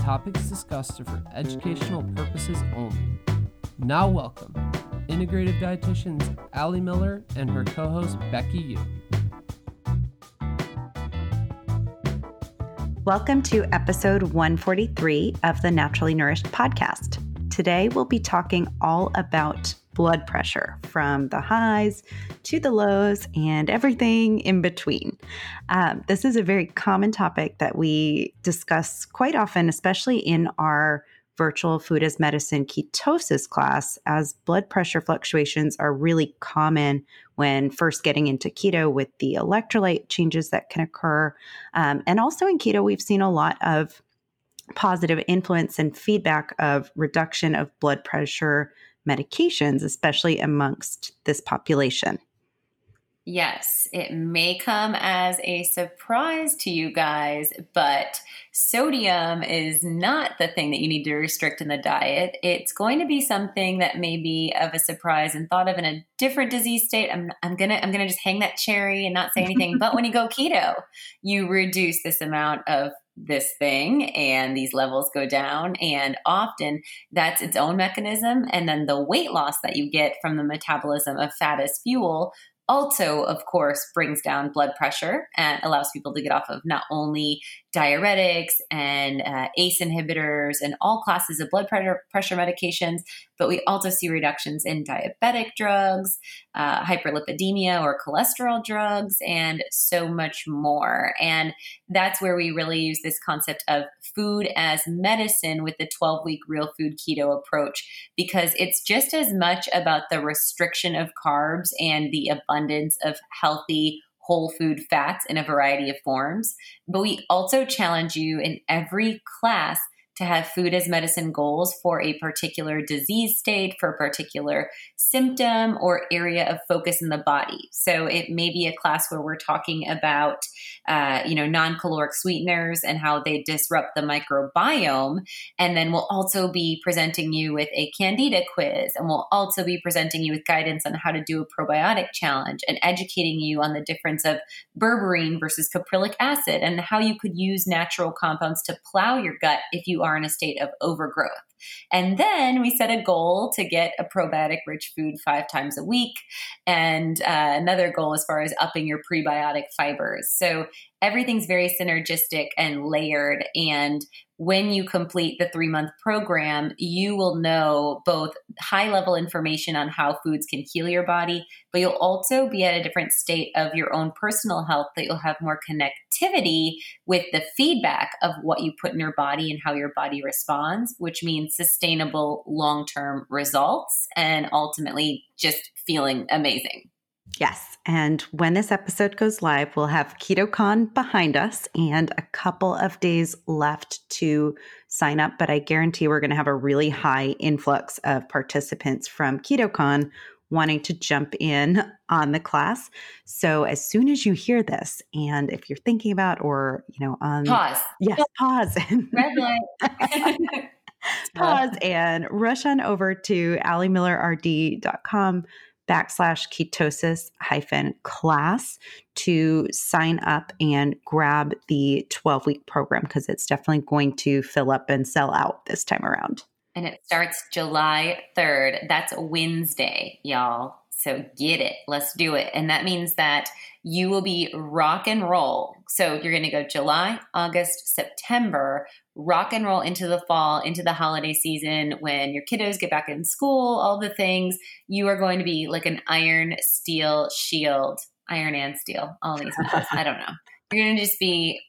topics discussed are for educational purposes only. Now, welcome integrative dietitians Ali Miller and her co host Becki Yu. Welcome to episode 143 of the Naturally Nourished podcast. Today, we'll be talking all about blood pressure from the highs to the lows and everything in between. Um, this is a very common topic that we discuss quite often, especially in our virtual food as medicine ketosis class, as blood pressure fluctuations are really common when first getting into keto with the electrolyte changes that can occur. Um, and also in keto, we've seen a lot of positive influence and feedback of reduction of blood pressure medications, especially amongst this population. Yes, it may come as a surprise to you guys, but sodium is not the thing that you need to restrict in the diet. It's going to be something that may be of a surprise and thought of in a different disease state. I'm, I'm gonna I'm gonna just hang that cherry and not say anything. but when you go keto, you reduce this amount of this thing and these levels go down and often that's its own mechanism and then the weight loss that you get from the metabolism of fat as fuel also, of course, brings down blood pressure and allows people to get off of not only diuretics and uh, ACE inhibitors and all classes of blood pressure, medications, but we also see reductions in diabetic drugs, uh, hyperlipidemia or cholesterol drugs, and so much more. And that's where we really use this concept of food as medicine with the 12 week real food keto approach, because it's just as much about the restriction of carbs and the abundance of healthy whole food fats in a variety of forms. But we also challenge you in every class to have food as medicine goals for a particular disease state, for a particular symptom or area of focus in the body. So it may be a class where we're talking about, uh, you know, non-caloric sweeteners and how they disrupt the microbiome. And then we'll also be presenting you with a candida quiz. And we'll also be presenting you with guidance on how to do a probiotic challenge and educating you on the difference of berberine versus caprylic acid and how you could use natural compounds to plow your gut if you are are in a state of overgrowth. And then we set a goal to get a probiotic rich food five times a week, and uh, another goal as far as upping your prebiotic fibers. So everything's very synergistic and layered. And when you complete the three month program, you will know both high level information on how foods can heal your body, but you'll also be at a different state of your own personal health that you'll have more connectivity with the feedback of what you put in your body and how your body responds, which means sustainable long term results and ultimately just feeling amazing. Yes. And when this episode goes live, we'll have KetoCon behind us and a couple of days left to sign up. But I guarantee we're going to have a really high influx of participants from KetoCon wanting to jump in on the class. So as soon as you hear this, and if you're thinking about or, you know, on pause. Yes, pause. Red light. pause and rush on over to alimillerrd.com backslash ketosis hyphen class to sign up and grab the 12 week program because it's definitely going to fill up and sell out this time around. And it starts July 3rd. That's Wednesday, y'all. So get it. Let's do it. And that means that you will be rock and roll. So you're going to go July, August, September, rock and roll into the fall, into the holiday season when your kiddos get back in school, all the things. You are going to be like an iron steel shield, iron and steel, all these. I don't know. You're going to just be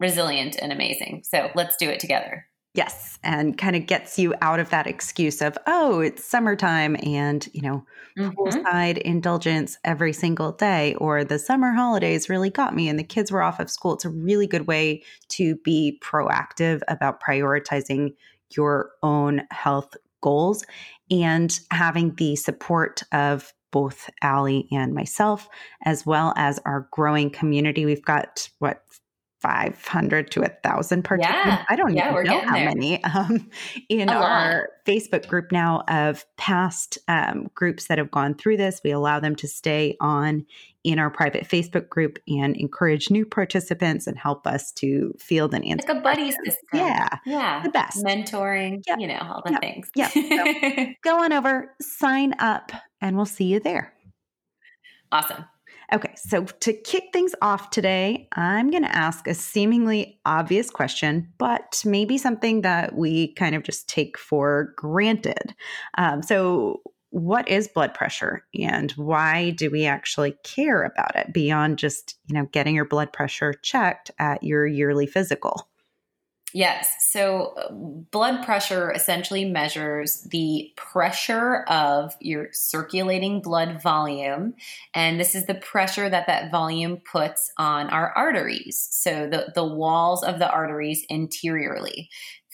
resilient and amazing. So let's do it together. Yes, and kind of gets you out of that excuse of, oh, it's summertime and, you know, mm-hmm. poolside indulgence every single day, or the summer holidays really got me and the kids were off of school. It's a really good way to be proactive about prioritizing your own health goals and having the support of both Ali and myself, as well as our growing community. We've got what 500 to a thousand participants. Yeah. I don't Yeah, even know how there. many um, in A lot. our Facebook group now of past um, groups that have gone through this. We allow them to stay on in our private Facebook group and encourage new participants and help us to field and answer. Like a buddy system. Yeah, Yeah. the best. Mentoring, Yep. you know, all the Yep. things. Yep. Go on over, sign up, and we'll see you there. awesome. Okay, so to kick things off today, I'm going to ask a seemingly obvious question, but maybe something that we kind of just take for granted. Um, so, what is blood pressure and why do we actually care about it beyond just, you know, getting your blood pressure checked at your yearly physical? Yes. So, uh, blood pressure essentially measures the pressure of your circulating blood volume. And this is the pressure that that volume puts on our arteries. So, the, the walls of the arteries interiorly.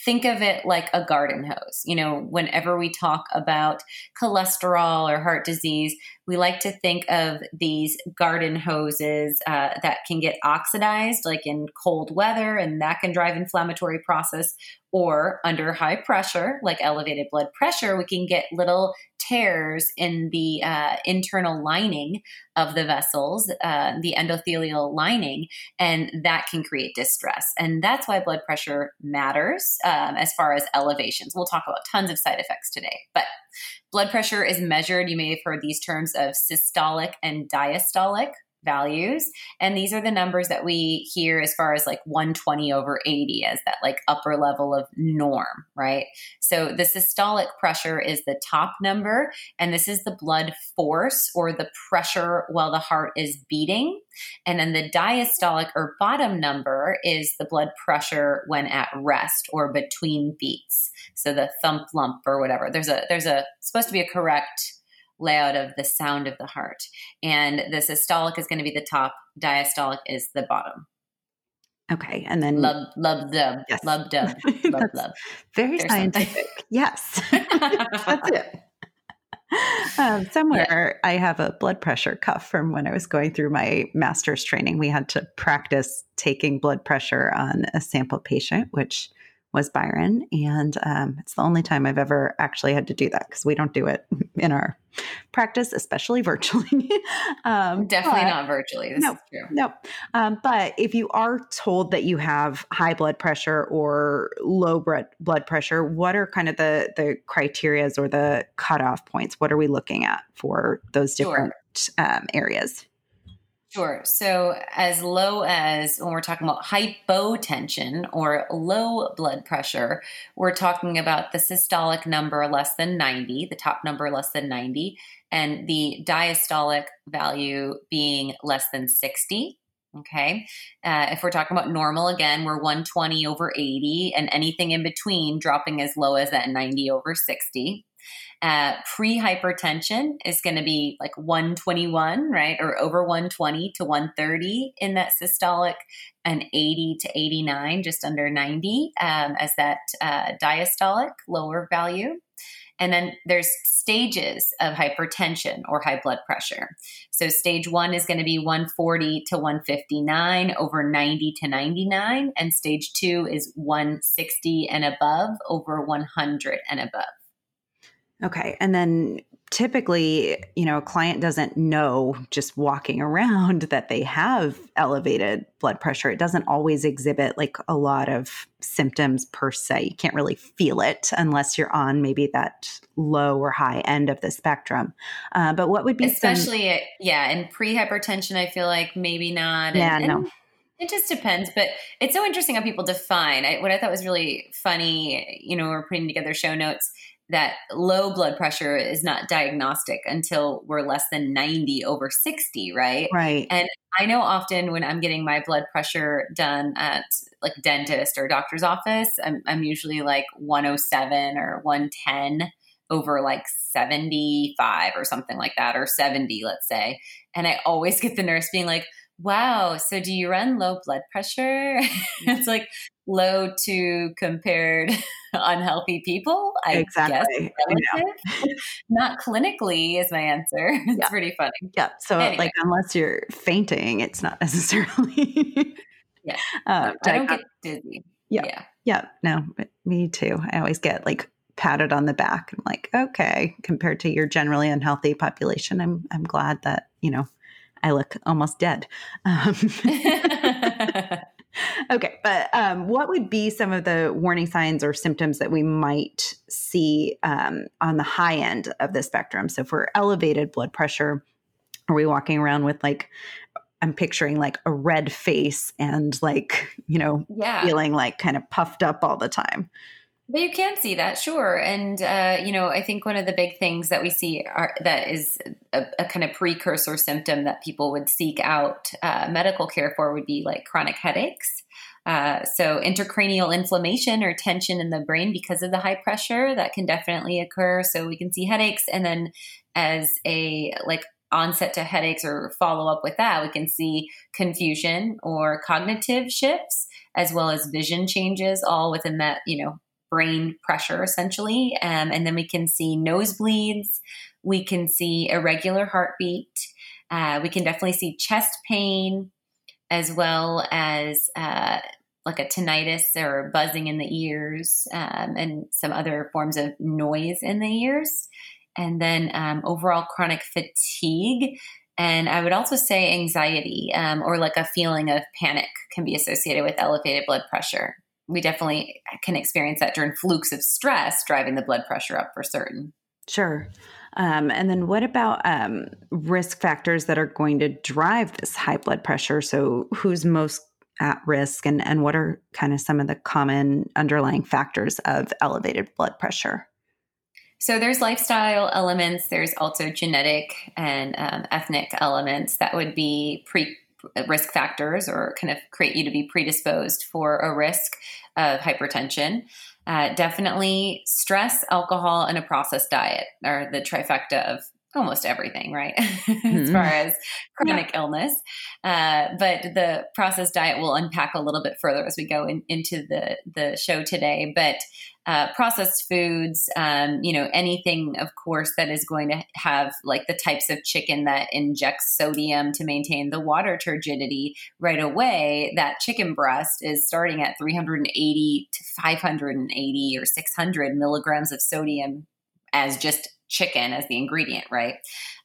Think of it like a garden hose. You know, whenever we talk about cholesterol or heart disease, we like to think of these garden hoses uh, that can get oxidized like in cold weather and that can drive inflammatory process or under high pressure like elevated blood pressure we can get little tears in the uh, internal lining of the vessels uh, the endothelial lining and that can create distress. And that's why blood pressure matters um, as far as elevations. We'll talk about tons of side effects today but Blood pressure is measured, you may have heard these terms of systolic and diastolic values. And these are the numbers that we hear as far as like 120 over 80 as that like upper level of norm, right? So the systolic pressure is the top number, and this is the blood force or the pressure while the heart is beating. And then the diastolic or bottom number is the blood pressure when at rest or between beats. So the thump lump or whatever. There's a there's a supposed to be a correct layout of the sound of the heart. And the systolic is going to be the top, diastolic is the bottom. Okay, and then Lub lub dub. Yes. Lub dub. That's lub. very There's scientific. Yes, that's it. Um, somewhere I have a blood pressure cuff from when I was going through my master's training. We had to practice taking blood pressure on a sample patient, which was Byron. And um, it's the only time I've ever actually had to do that because we don't do it in our practice, especially virtually. um, Definitely but- not virtually. This No. is true. no. Um, but if you are told that you have high blood pressure or low blood blood pressure, what are kind of the the criterias or the cutoff points? What are we looking at for those Sure. different um, areas? Sure. So, as low as when we're talking about hypotension or low blood pressure, we're talking about the systolic number less than 90, the top number less than 90, and the diastolic value being less than 60. Okay. Uh, if we're talking about normal, again, we're 120 over 80, and anything in between dropping as low as that 90 over 60. Uh, Pre hypertension is going to be like 121, right? Or over 120 to 130 in that systolic, and 80 to 89, just under 90 um, as that uh, diastolic, lower value. And then there's stages of hypertension or high blood pressure. So stage one is going to be 140 to 159 over 90 to 99. And stage two is 160 and above over 100 and above. Okay, and then typically, you know, a client doesn't know just walking around that they have elevated blood pressure. It doesn't always exhibit like a lot of symptoms per se. You can't really feel it unless you're on maybe that low or high end of the spectrum. Uh, but what would be Especially, at, yeah, in pre hypertension, I feel like maybe not. Yeah, and, no. and It just depends, but it's so interesting how people define. I, what I thought was really funny, you know, we're putting together show notes that low blood pressure is not diagnostic until we're less than 90 over 60, right? right? And I know often when I'm getting my blood pressure done at like dentist or doctor's office, I'm, I'm usually like 107 or 110 over like 75 or something like that, or 70, let's say. And I always get the nurse being like, Wow. So do you run low blood pressure? it's like low to compared unhealthy people. I exactly. guess not clinically is my answer. It's yeah. pretty funny. Yeah. So anyway. like unless you're fainting, it's not necessarily. yeah. Um, I don't get dizzy. Yeah. Yeah. Yeah. No, me too. I always get like patted on the back. I'm like, okay, compared to your generally unhealthy population, I'm I'm glad that you know I look almost dead. Um, okay, but um, what would be some of the warning signs or symptoms that we might see um, on the high end of the spectrum? So, for elevated blood pressure, are we walking around with like I'm picturing like a red face and like, you know, yeah. feeling like kind of puffed up all the time. But you can see that, sure. And, uh, you know, I think one of the big things that we see are, that is a, a kind of precursor symptom that people would seek out uh, medical care for would be like chronic headaches. Uh, so, intracranial inflammation or tension in the brain because of the high pressure that can definitely occur. So, we can see headaches. And then, as a like onset to headaches or follow up with that, we can see confusion or cognitive shifts as well as vision changes all within that, you know, brain pressure essentially. Um, and then we can see nosebleeds. We can see irregular heartbeat. Uh, we can definitely see chest pain as well as uh, like a tinnitus or buzzing in the ears um, and some other forms of noise in the ears. And then um, overall chronic fatigue. And I would also say anxiety um, or like a feeling of panic can be associated with elevated blood pressure we definitely can experience that during flukes of stress driving the blood pressure up for certain. Sure. Um, and then what about um, risk factors that are going to drive this high blood pressure? So, who's most at risk, and, and what are kind of some of the common underlying factors of elevated blood pressure? So, there's lifestyle elements, there's also genetic and um, ethnic elements that would be pre risk factors or kind of create you to be predisposed for a risk of hypertension. Uh, definitely stress, alcohol, and a processed diet are the trifecta of almost everything, right? As far as chronic yeah. illness. Uh, but the processed diet will unpack a little bit further as we go in, into the, the show today. But uh, processed foods, um, you know, anything, of course, that is going to have like the types of chicken that injects sodium to maintain the water turgidity right away. That chicken breast is starting at 380 to 580 or 600 milligrams of sodium as just chicken as the ingredient, right?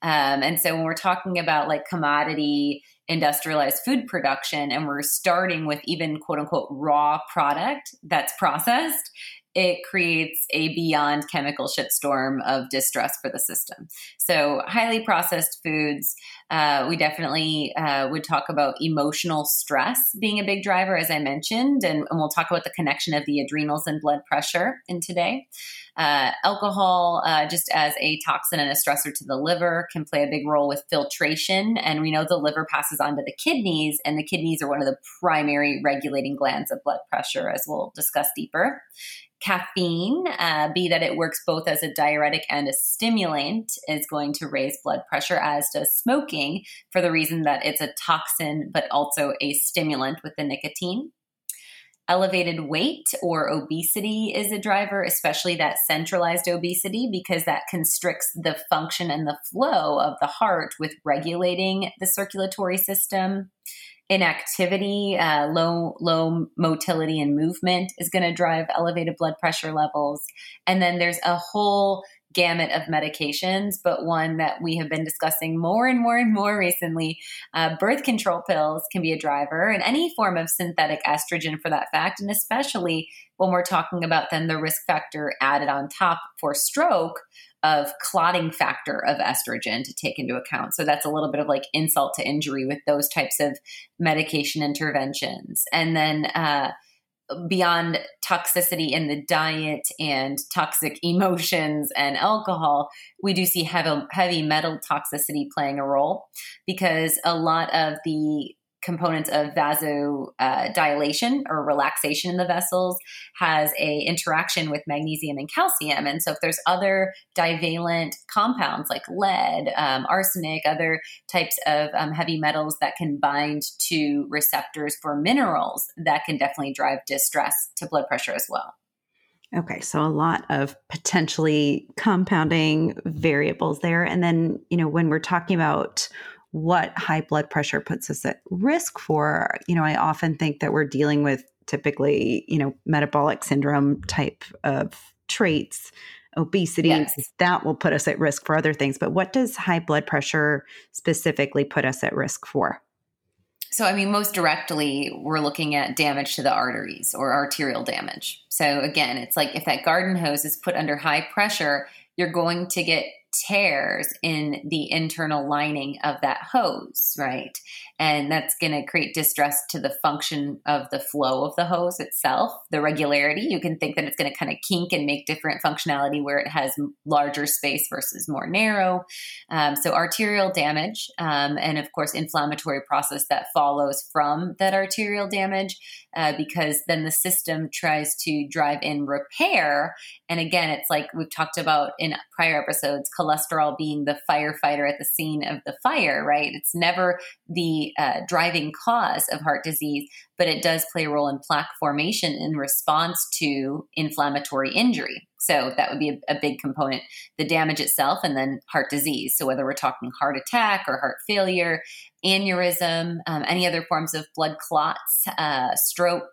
Um, and so when we're talking about like commodity industrialized food production and we're starting with even quote unquote raw product that's processed, it creates a beyond chemical shitstorm of distress for the system. So, highly processed foods, uh, we definitely uh, would talk about emotional stress being a big driver, as I mentioned, and, and, we'll talk about the connection of the adrenals and blood pressure in today. Uh, alcohol, uh, just as a toxin and a stressor to the liver, can play a big role with filtration. And we know the liver passes on to the kidneys, and the kidneys are one of the primary regulating glands of blood pressure, as we'll discuss deeper caffeine, uh, be that it works both as a diuretic and a stimulant, is going to raise blood pressure, as does smoking, for the reason that it's a toxin, but also a stimulant with the nicotine. Elevated weight or obesity is a driver, especially that centralized obesity, because that constricts the function and the flow of the heart with regulating the circulatory system inactivity, uh, low low motility and movement is going to drive elevated blood pressure levels. And then there's a whole gamut of medications, but one that we have been discussing more and more and more recently. Uh, birth control pills can be a driver, and any form of synthetic estrogen for that fact, and especially when we're talking about then the risk factor added on top for stroke of clotting factor of estrogen to take into account. So that's a little bit of like insult to injury with those types of medication interventions. And then uh, beyond toxicity in the diet and toxic emotions and alcohol, we do see heavy, heavy metal toxicity playing a role because a lot of the components of vasodilation or relaxation in the vessels has a interaction with magnesium and calcium and so if there's other divalent compounds like lead um, arsenic other types of um, heavy metals that can bind to receptors for minerals that can definitely drive distress to blood pressure as well Okay, so a lot of potentially compounding variables there. And then, you know, when we're talking about what high blood pressure puts us at risk for, you know, I often think that we're dealing with typically, you know, metabolic syndrome type of traits, obesity, yes. that will put us at risk for other things. But what does high blood pressure specifically put us at risk for? So, I mean, most directly, we're looking at damage to the arteries or arterial damage. So, again, it's like if that garden hose is put under high pressure, you're going to get tears in the internal lining of that hose, right? And that's going to create distress to the function of the flow of the hose itself, the regularity. You can think that it's going to kind of kink and make different functionality where it has larger space versus more narrow. Um, so, arterial damage, um, and of course, inflammatory process that follows from that arterial damage, uh, because then the system tries to drive in repair. And again, it's like we've talked about in prior episodes cholesterol being the firefighter at the scene of the fire, right? It's never the uh, driving cause of heart disease, but it does play a role in plaque formation in response to inflammatory injury. So that would be a, a, big component the damage itself, and then heart disease. So whether we're talking heart attack or heart failure, aneurysm, um, any other forms of blood clots, uh, stroke,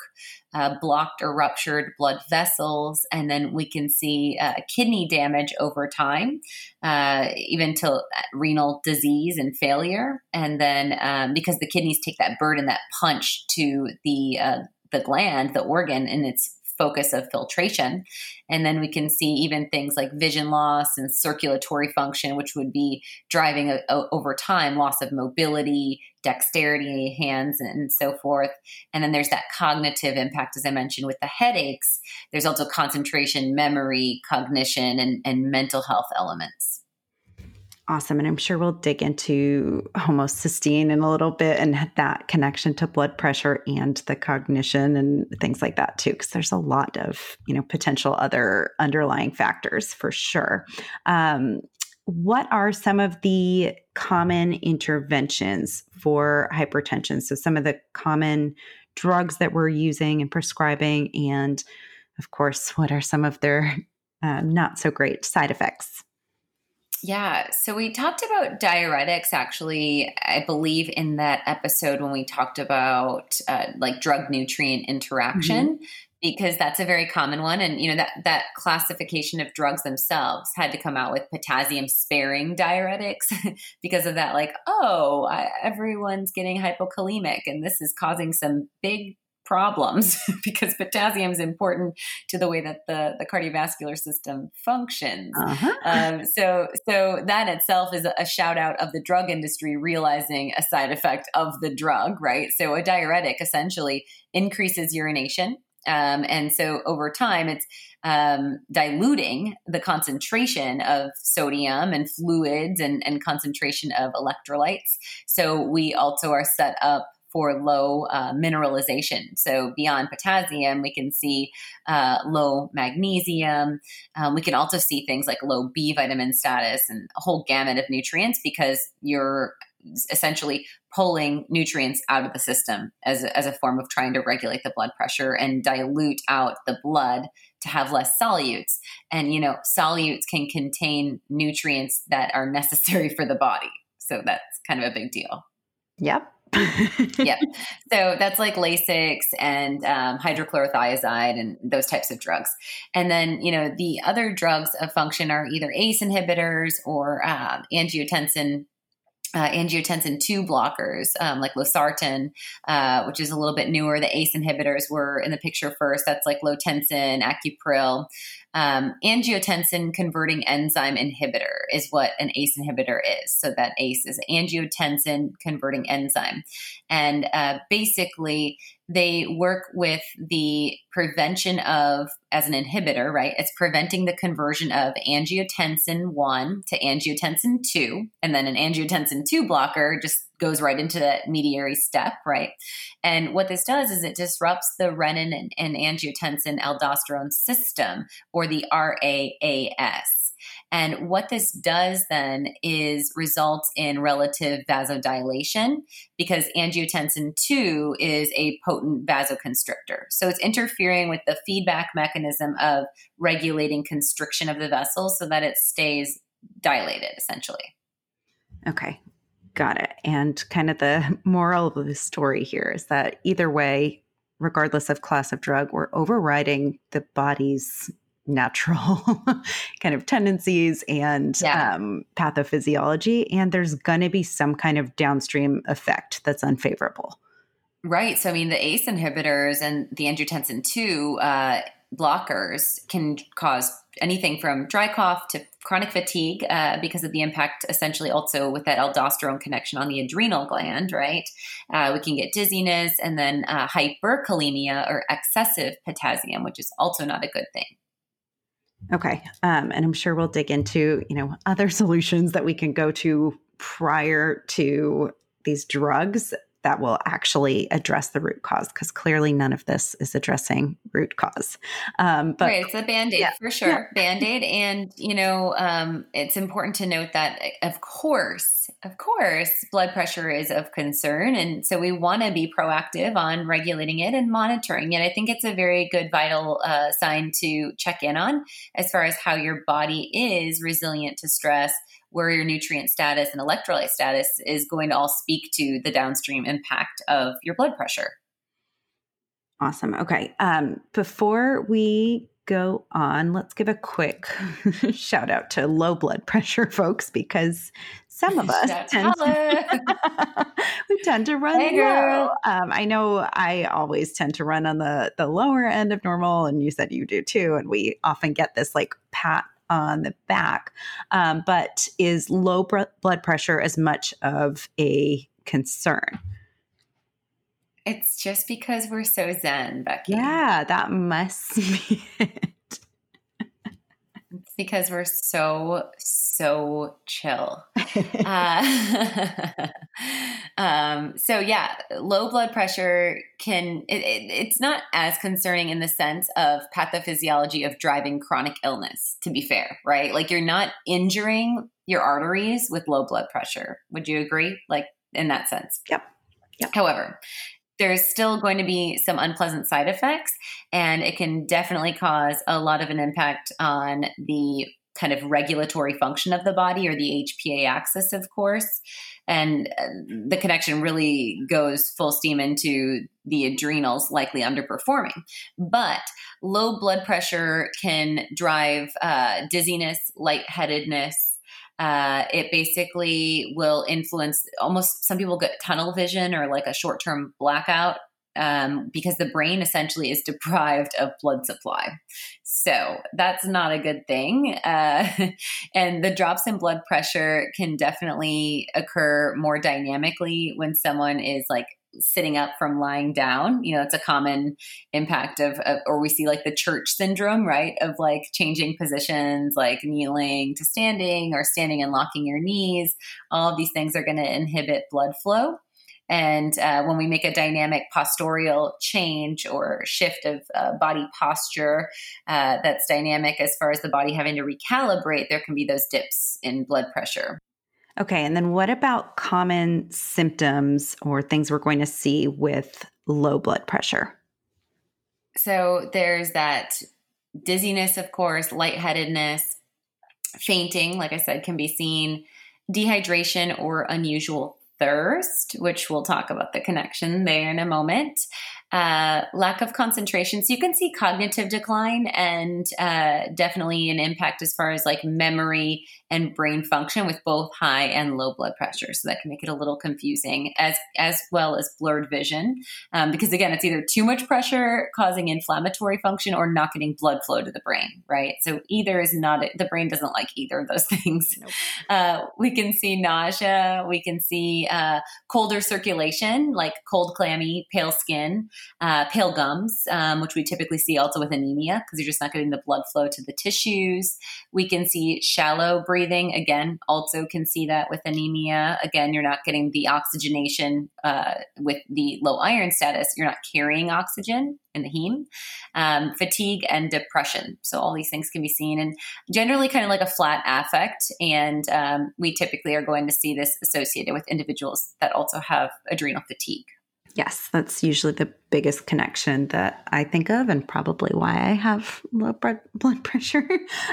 uh, blocked or ruptured blood vessels, and then we can see uh, kidney damage over time, uh, even to uh, renal disease and failure. And then um, because the kidneys take that burden, that punch to the uh, the gland, the organ, and its focus of filtration. And then we can see even things like vision loss and circulatory function, which would be driving a, a, over time loss of mobility, dexterity, hands, and so forth. And then there's that cognitive impact, as I mentioned, with the headaches. There's also concentration, memory, cognition, and, and mental health elements. Awesome. And I'm sure we'll dig into homocysteine in a little bit and that connection to blood pressure and the cognition and things like that too, because there's a lot of, you know, potential other underlying factors for sure. Um, what are some of the common interventions for hypertension? So, some of the common drugs that we're using and prescribing, and of course, what are some of their um, not so great side effects? Yeah. So we talked about diuretics actually, I believe, in that episode when we talked about uh, like drug nutrient interaction. Mm-hmm. Because that's a very common one, and you know that that classification of drugs themselves had to come out with potassium sparing diuretics because of that. Like, oh, I, everyone's getting hypokalemic, and this is causing some big problems because potassium is important to the way that the, the cardiovascular system functions. Uh-huh. Um, so, so that itself is a shout out of the drug industry realizing a side effect of the drug, right? So, a diuretic essentially increases urination. Um, and so over time, it's um, diluting the concentration of sodium and fluids and, and concentration of electrolytes. So we also are set up for low uh, mineralization. So beyond potassium, we can see uh, low magnesium. Um, we can also see things like low B vitamin status and a whole gamut of nutrients because you're essentially pulling nutrients out of the system as a, as a form of trying to regulate the blood pressure and dilute out the blood to have less solutes. And, you know, solutes can contain nutrients that are necessary for the body. So that's kind of a big deal. Yep yeah. So that's like Lasix and um, hydrochlorothiazide and those types of drugs. And then, you know, the other drugs of function are either ACE inhibitors or uh, angiotensin uh, angiotensin 2 blockers um, like losartan, uh, which is a little bit newer. The ACE inhibitors were in the picture first. That's like Lotensin, Accupril. Um, angiotensin converting enzyme inhibitor is what an ACE inhibitor is. So that ACE is angiotensin converting enzyme. And uh, basically, they work with the prevention of, as an inhibitor, right? It's preventing the conversion of angiotensin 1 to angiotensin 2. And then an angiotensin 2 blocker just goes right into that mediary step, right? And what this does is it disrupts the renin and, and angiotensin aldosterone system, or the RAAS. And what this does then is results in relative vasodilation because angiotensin 2 is a potent vasoconstrictor. So it's interfering with the feedback mechanism of regulating constriction of the vessel so that it stays dilated essentially. Okay. Got it. And kind of the moral of the story here is that either way, regardless of class of drug, we're overriding the body's natural kind of tendencies and yeah. um, pathophysiology. And there's going to be some kind of downstream effect that's unfavorable. Right. So, I mean, the ACE inhibitors and the angiotensin 2 uh, blockers can cause anything from dry cough to chronic fatigue uh, because of the impact essentially also with that aldosterone connection on the adrenal gland right uh, we can get dizziness and then uh, hyperkalemia or excessive potassium which is also not a good thing Okay. Um, and I'm sure we'll dig into, you know, other solutions that we can go to prior to these drugs that will actually address the root cause because clearly none of this is addressing root cause. Um, but right, it's a band aid yeah, for sure. Yeah. Band aid. And, you know, um, it's important to note that, of course, of course, blood pressure is of concern. And so we want to be proactive on regulating it and monitoring it. I think it's a very good vital uh, sign to check in on as far as how your body is resilient to stress where your nutrient status and electrolyte status is going to all speak to the downstream impact of your blood pressure. Awesome. Okay. Um, before we go on, let's give a quick shout out to low blood pressure folks because some of us tend to, we tend to run hey, low. Um, I know I always tend to run on the the lower end of normal, and you said you do too. And we often get this like pat on the back. Um, but is low blood pressure as much of a concern? It's just because we're so zen, Becki. Yeah, that must be. It's because we're so, so chill. uh, um, so, yeah, low blood pressure can, it, it, it's not as concerning in the sense of pathophysiology of driving chronic illness, to be fair, right? Like you're not injuring your arteries with low blood pressure. Would you agree? Like in that sense? Yep. Yep. However, there's still going to be some unpleasant side effects, and it can definitely cause a lot of an impact on the kind of regulatory function of the body or the HPA axis, of course. And uh, the connection really goes full steam into the adrenals likely underperforming. But low blood pressure can drive uh, dizziness, lightheadedness, uh, it basically will influence almost some people get tunnel vision or like a short term blackout um, because the brain essentially is deprived of blood supply. So that's not a good thing. Uh, and the drops in blood pressure can definitely occur more dynamically when someone is like sitting up from lying down. You know, it's a common impact of, of, or we see like the church syndrome, right? Of like changing positions, like kneeling to standing or standing and locking your knees. All of these things are going to inhibit blood flow. And uh, when we make a dynamic postural change or shift of uh, body posture uh, that's dynamic as far as the body having to recalibrate, there can be those dips in blood pressure. Okay. And then what about common symptoms or things we're going to see with low blood pressure? So there's that dizziness, of course, lightheadedness, fainting, like I said, can be seen, dehydration or unusual thirst, which we'll talk about the connection there in a moment uh, lack of concentration. So you can see cognitive decline and uh, definitely an impact as far as like memory and brain function with both high and low blood pressure. So that can make it a little confusing, as as well as blurred vision, um, because again, it's either too much pressure causing inflammatory function or not getting blood flow to the brain. Right. So either is not the brain doesn't like either of those things. Nope. Uh, we can see nausea. We can see uh, colder circulation, like cold, clammy, pale skin uh, pale gums, um, which we typically see also with anemia because you're just not getting the blood flow to the tissues. We can see shallow breathing. Again, also can see that with anemia. Again, you're not getting the oxygenation uh, with the low iron status. You're not carrying oxygen in the heme, um, fatigue, and depression. So all these things can be seen, and generally kind of like a flat affect. And um, we typically are going to see this associated with individuals that also have adrenal fatigue. Yes, that's usually the biggest connection that I think of, and probably why I have low blood pressure.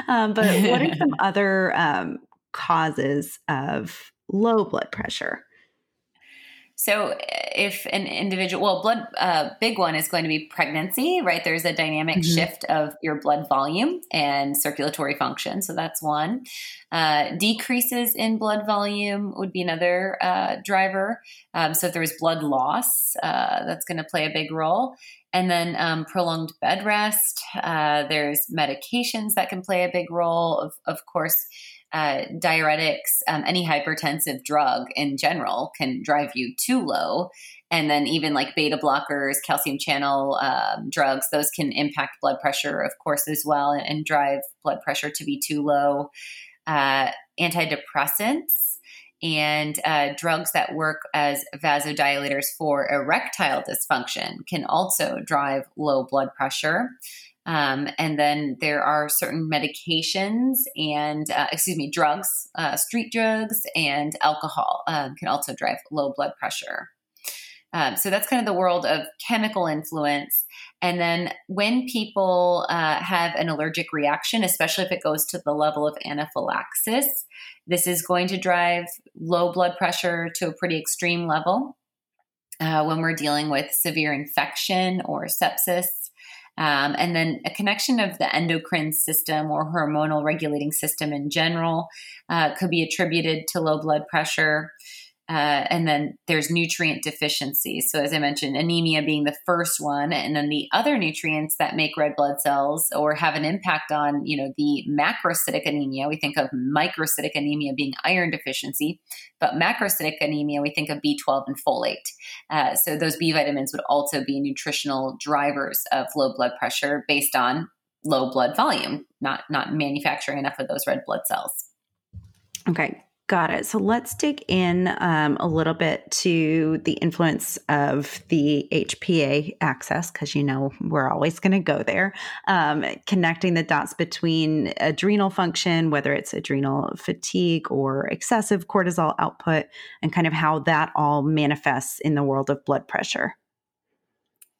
um, but what are some other um, causes of low blood pressure? So, if an individual, well, blood, uh, big one is going to be pregnancy, right? There's a dynamic mm-hmm. shift of your blood volume and circulatory function. So, that's one. Uh, decreases in blood volume would be another uh, driver. Um, so, if there's blood loss, uh, that's going to play a big role. And then um, prolonged bed rest. Uh, there's medications that can play a big role. Of, of course, uh, diuretics, um, any hypertensive drug in general can drive you too low. And then even like beta blockers, calcium channel um, drugs, those can impact blood pressure, of course, as well, and, and drive blood pressure to be too low. Uh, antidepressants and uh, drugs that work as vasodilators for erectile dysfunction can also drive low blood pressure. Um, and then there are certain medications and, uh, excuse me, drugs, uh, street drugs, and alcohol um, can also drive low blood pressure. Um, so that's kind of the world of chemical influence. And then when people uh, have an allergic reaction, especially if it goes to the level of anaphylaxis, this is going to drive low blood pressure to a pretty extreme level. Uh, when we're dealing with severe infection or sepsis, um, and then a connection of the endocrine system or hormonal regulating system in general uh, could be attributed to low blood pressure. Uh, and then there's nutrient deficiencies. So, as I mentioned, anemia being the first one, and then the other nutrients that make red blood cells or have an impact on, you know, the macrocytic anemia. We think of microcytic anemia being iron deficiency, but macrocytic anemia, we think of B12 and folate. Uh, so, those B vitamins would also be nutritional drivers of low blood pressure based on low blood volume, not not manufacturing enough of those red blood cells. Okay, Got it. So let's dig in um, a little bit to the influence of the HPA axis, because you know we're always going to go there. Um, connecting the dots between adrenal function, whether it's adrenal fatigue or excessive cortisol output, and kind of how that all manifests in the world of blood pressure.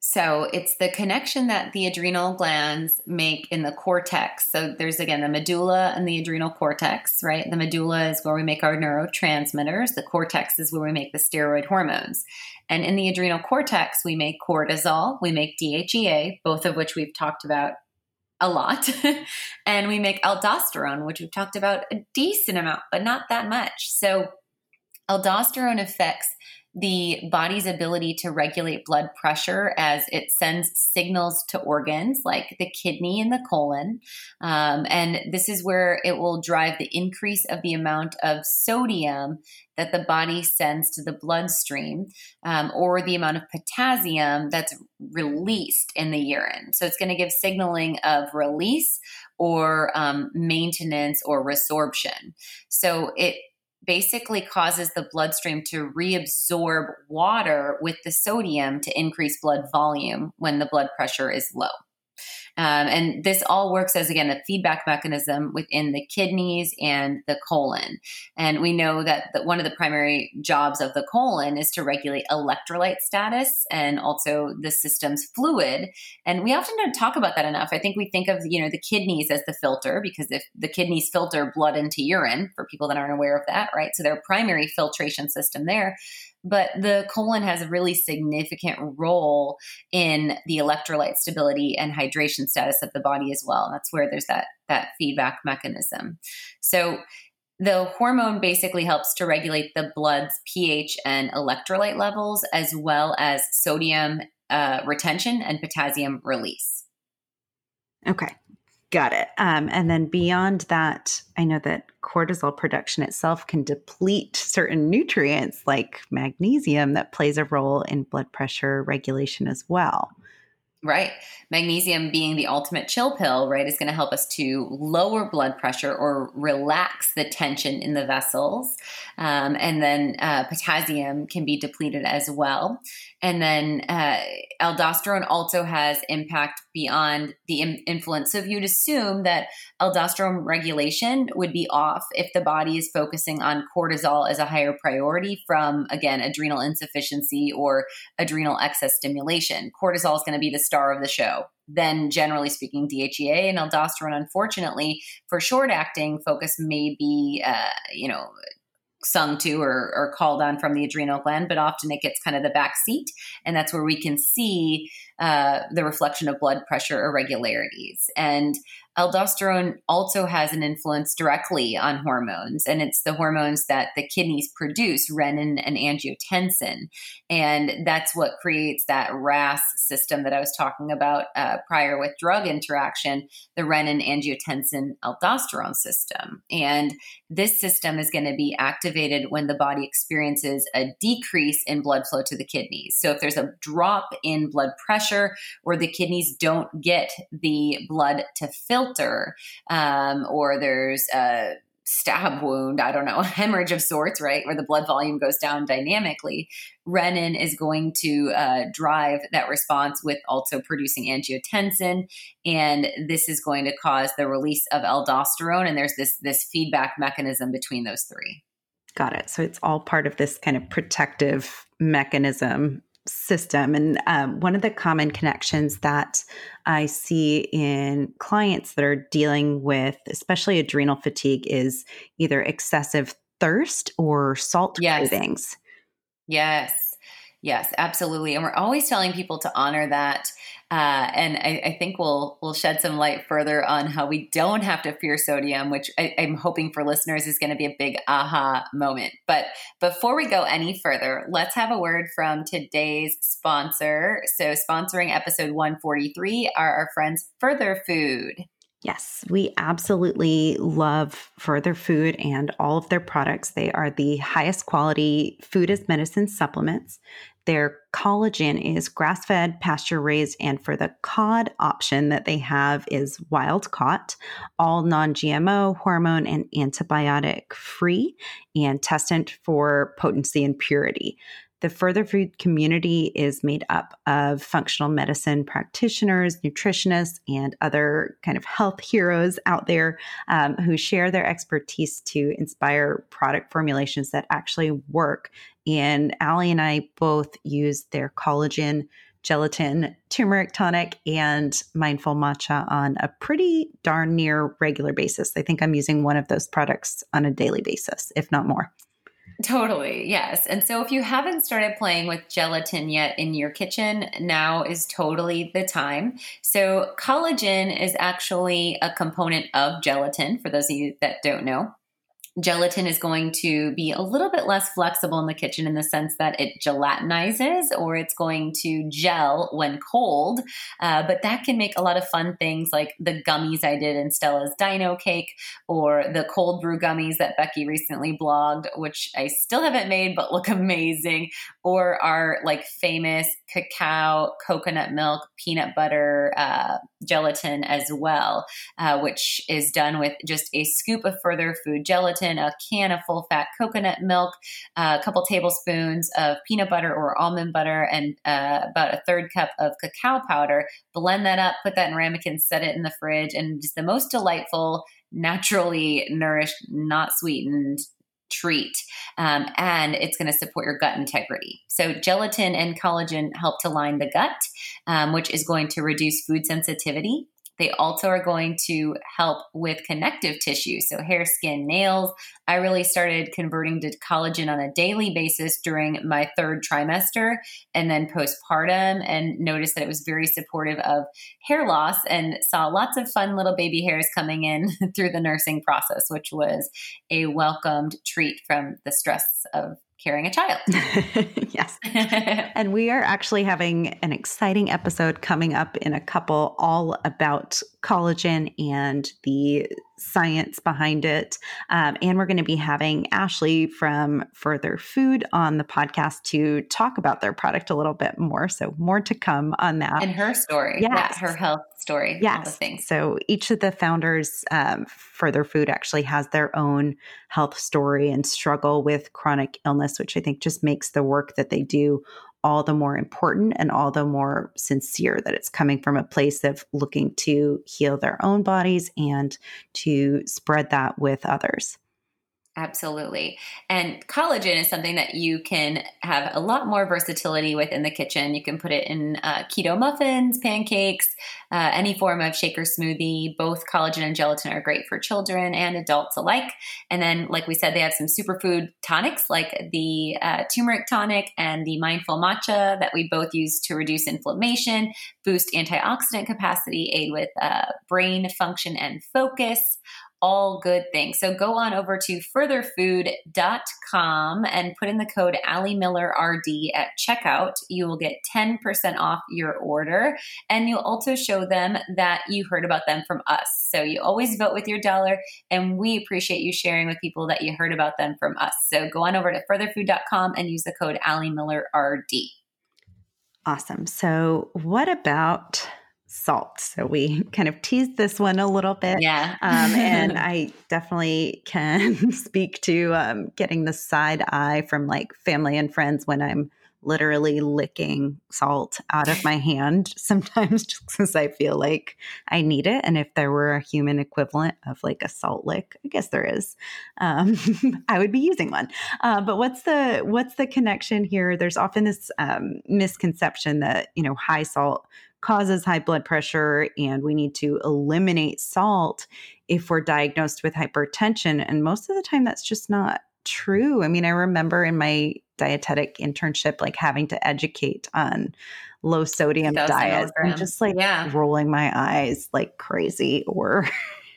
So it's the connection that the adrenal glands make in the cortex. So there's again the medulla and the adrenal cortex, right? The medulla is where we make our neurotransmitters, the cortex is where we make the steroid hormones. And in the adrenal cortex, we make cortisol, we make DHEA, both of which we've talked about a lot. and we make aldosterone, which we've talked about a decent amount, but not that much. So aldosterone affects the body's ability to regulate blood pressure as it sends signals to organs like the kidney and the colon. Um, and this is where it will drive the increase of the amount of sodium that the body sends to the bloodstream um, or the amount of potassium that's released in the urine. So it's going to give signaling of release or um, maintenance or resorption. So it basically causes the bloodstream to reabsorb water with the sodium to increase blood volume when the blood pressure is low. Um, and this all works as, again, a feedback mechanism within the kidneys and the colon. And we know that the, one of the primary jobs of the colon is to regulate electrolyte status and also the system's fluid. And we often don't talk about that enough. I think we think of, you know, the kidneys as the filter because if the kidneys filter blood into urine, for people that aren't aware of that, right? So their primary filtration system there but the colon has a really significant role in the electrolyte stability and hydration status of the body as well. And that's where there's that that feedback mechanism. So the hormone basically helps to regulate the blood's pH and electrolyte levels, as well as sodium uh, retention and potassium release. Okay, Got it. Um, and then beyond that, I know that cortisol production itself can deplete certain nutrients like magnesium that plays a role in blood pressure regulation as well. Right. Magnesium being the ultimate chill pill, right, is going to help us to lower blood pressure or relax the tension in the vessels. Um, and then uh, potassium can be depleted as well. And then uh, aldosterone also has impact beyond the Im- influence. So if you'd assume that aldosterone regulation would be off if the body is focusing on cortisol as a higher priority from, again, adrenal insufficiency or adrenal excess stimulation, cortisol is going to be the star of the show. Then, generally speaking, DHEA and aldosterone, unfortunately, for short acting focus may be, uh, you know, sung to or, or, called on from the adrenal gland, but often it gets kind of the back seat. And that's where we can see uh, the reflection of blood pressure irregularities. And aldosterone also has an influence directly on hormones, and it's the hormones that the kidneys produce, renin and angiotensin. And that's what creates that RAS system that I was talking about uh, prior with drug interaction, the renin angiotensin aldosterone system. And this system is going to be activated when the body experiences a decrease in blood flow to the kidneys. So if there's a drop in blood pressure or the kidneys don't get the blood to filter, um, or there's a stab wound, I don't know, hemorrhage of sorts, right, where the blood volume goes down dynamically, renin is going to uh, drive that response with also producing angiotensin, and this is going to cause the release of aldosterone. And there's this this feedback mechanism between those three. Got it. So it's all part of this kind of protective mechanism system. And um, one of the common connections that I see in clients that are dealing with, especially adrenal fatigue, is either excessive thirst or salt yes. cravings. Yes. Yes, absolutely. And we're always telling people to honor that. Uh, and I, I, think we'll we'll shed some light further on how we don't have to fear sodium, which I, I'm hoping for listeners is going to be a big aha moment. But before we go any further, let's have a word from today's sponsor. So, sponsoring episode 143 are our friends Further Food. Yes, we absolutely love Further Food and all of their products. They are the highest quality food as medicine supplements. Their collagen is grass fed, pasture raised, and for the cod option that they have is wild caught, all non GMO, hormone, and antibiotic free, and tested for potency and purity. The Further Food community is made up of functional medicine practitioners, nutritionists, and other kind of health heroes out there um, who share their expertise to inspire product formulations that actually work. And Ali and I both use their collagen gelatin, turmeric tonic, and mindful matcha on a pretty darn near regular basis. I think I'm using one of those products on a daily basis, if not more. Totally, yes. And so if you haven't started playing with gelatin yet in your kitchen, now is totally the time. So, collagen is actually a component of gelatin, for those of you that don't know gelatin is going to be a little bit less flexible in the kitchen in the sense that it gelatinizes or it's going to gel when cold. Uh, but that can make a lot of fun things like the gummies I did in Stella's Dino Cake or the cold brew gummies that Becki recently blogged, which I still haven't made but look amazing, or our like famous cacao, coconut milk, peanut butter uh, gelatin as well, uh, which is done with just a scoop of further food gelatin, a can of full fat coconut milk, uh, a couple tablespoons of peanut butter or almond butter, and uh, about a third cup of cacao powder. Blend that up, put that in ramekins, set it in the fridge, and it's the most delightful naturally nourished, not sweetened treat. Um, and it's going to support your gut integrity. So, gelatin and collagen help to line the gut, um, which is going to reduce food sensitivity they also are going to help with connective tissue, so hair, skin, nails. I really started converting to collagen on a daily basis during my third trimester and then postpartum, and noticed that it was very supportive of hair loss and saw lots of fun little baby hairs coming in through the nursing process, which was a welcomed treat from the stress of carrying a child. yes. and we are actually having an exciting episode coming up in a couple all about collagen and the science behind it. Um, and we're going to be having Ashley from Further Food on the podcast to talk about their product a little bit more. So, more to come on that. And her story. Yes. Yeah, her health story. Yes. things. So, each of the founders, um, Further Food actually has their own health story and struggle with chronic illness, which I think just makes the work that they do all the more important and all the more sincere that it's coming from a place of looking to heal their own bodies and to spread that with others. Absolutely. And collagen is something that you can have a lot more versatility with in the kitchen. You can put it in uh, keto muffins, pancakes, uh, any form of shaker smoothie. Both collagen and gelatin are great for children and adults alike. And then, like we said, they have some superfood tonics like the uh, turmeric tonic and the mindful matcha that we both use to reduce inflammation, boost antioxidant capacity, aid with uh, brain function and focus all good things. So go on over to furtherfood.com and put in the code Ali Miller RD at checkout. You will get 10% off your order. And you'll also show them that you heard about them from us. So you always vote with your dollar. And we appreciate you sharing with people that you heard about them from us. So go on over to furtherfood.com and use the code Ali Miller RD. Awesome. So, what about salt. So we kind of teased this one a little bit. Yeah. um, and I definitely can speak to um, getting the side eye from like family and friends when I'm literally licking salt out of my hand sometimes just because I feel like I need it. And if there were a human equivalent of like a salt lick, I guess there is, um, I would be using one. Uh, but what's the what's the connection here? There's often this um, misconception that you know high salt causes high blood pressure and we need to eliminate salt if we're diagnosed with hypertension. And most of the time, that's just not true. I mean, I remember in my dietetic internship, like having to educate on low sodium diets and just like yeah. rolling my eyes like crazy or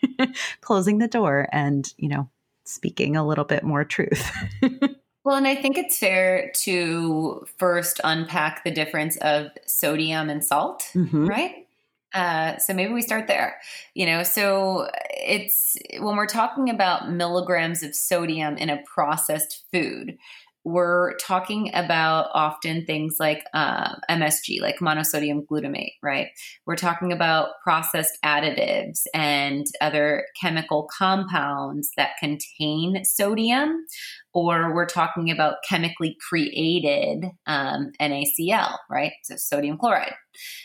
closing the door and, you know, speaking a little bit more truth. Well, and I think it's fair to first unpack the difference of sodium and salt, mm-hmm. right? Uh, so maybe we start there. You know, so it's when we're talking about milligrams of sodium in a processed food, we're talking about often things like uh, MSG, like monosodium glutamate, right? We're talking about processed additives and other chemical compounds that contain sodium, or we're talking about chemically created um, NaCl, right? So sodium chloride.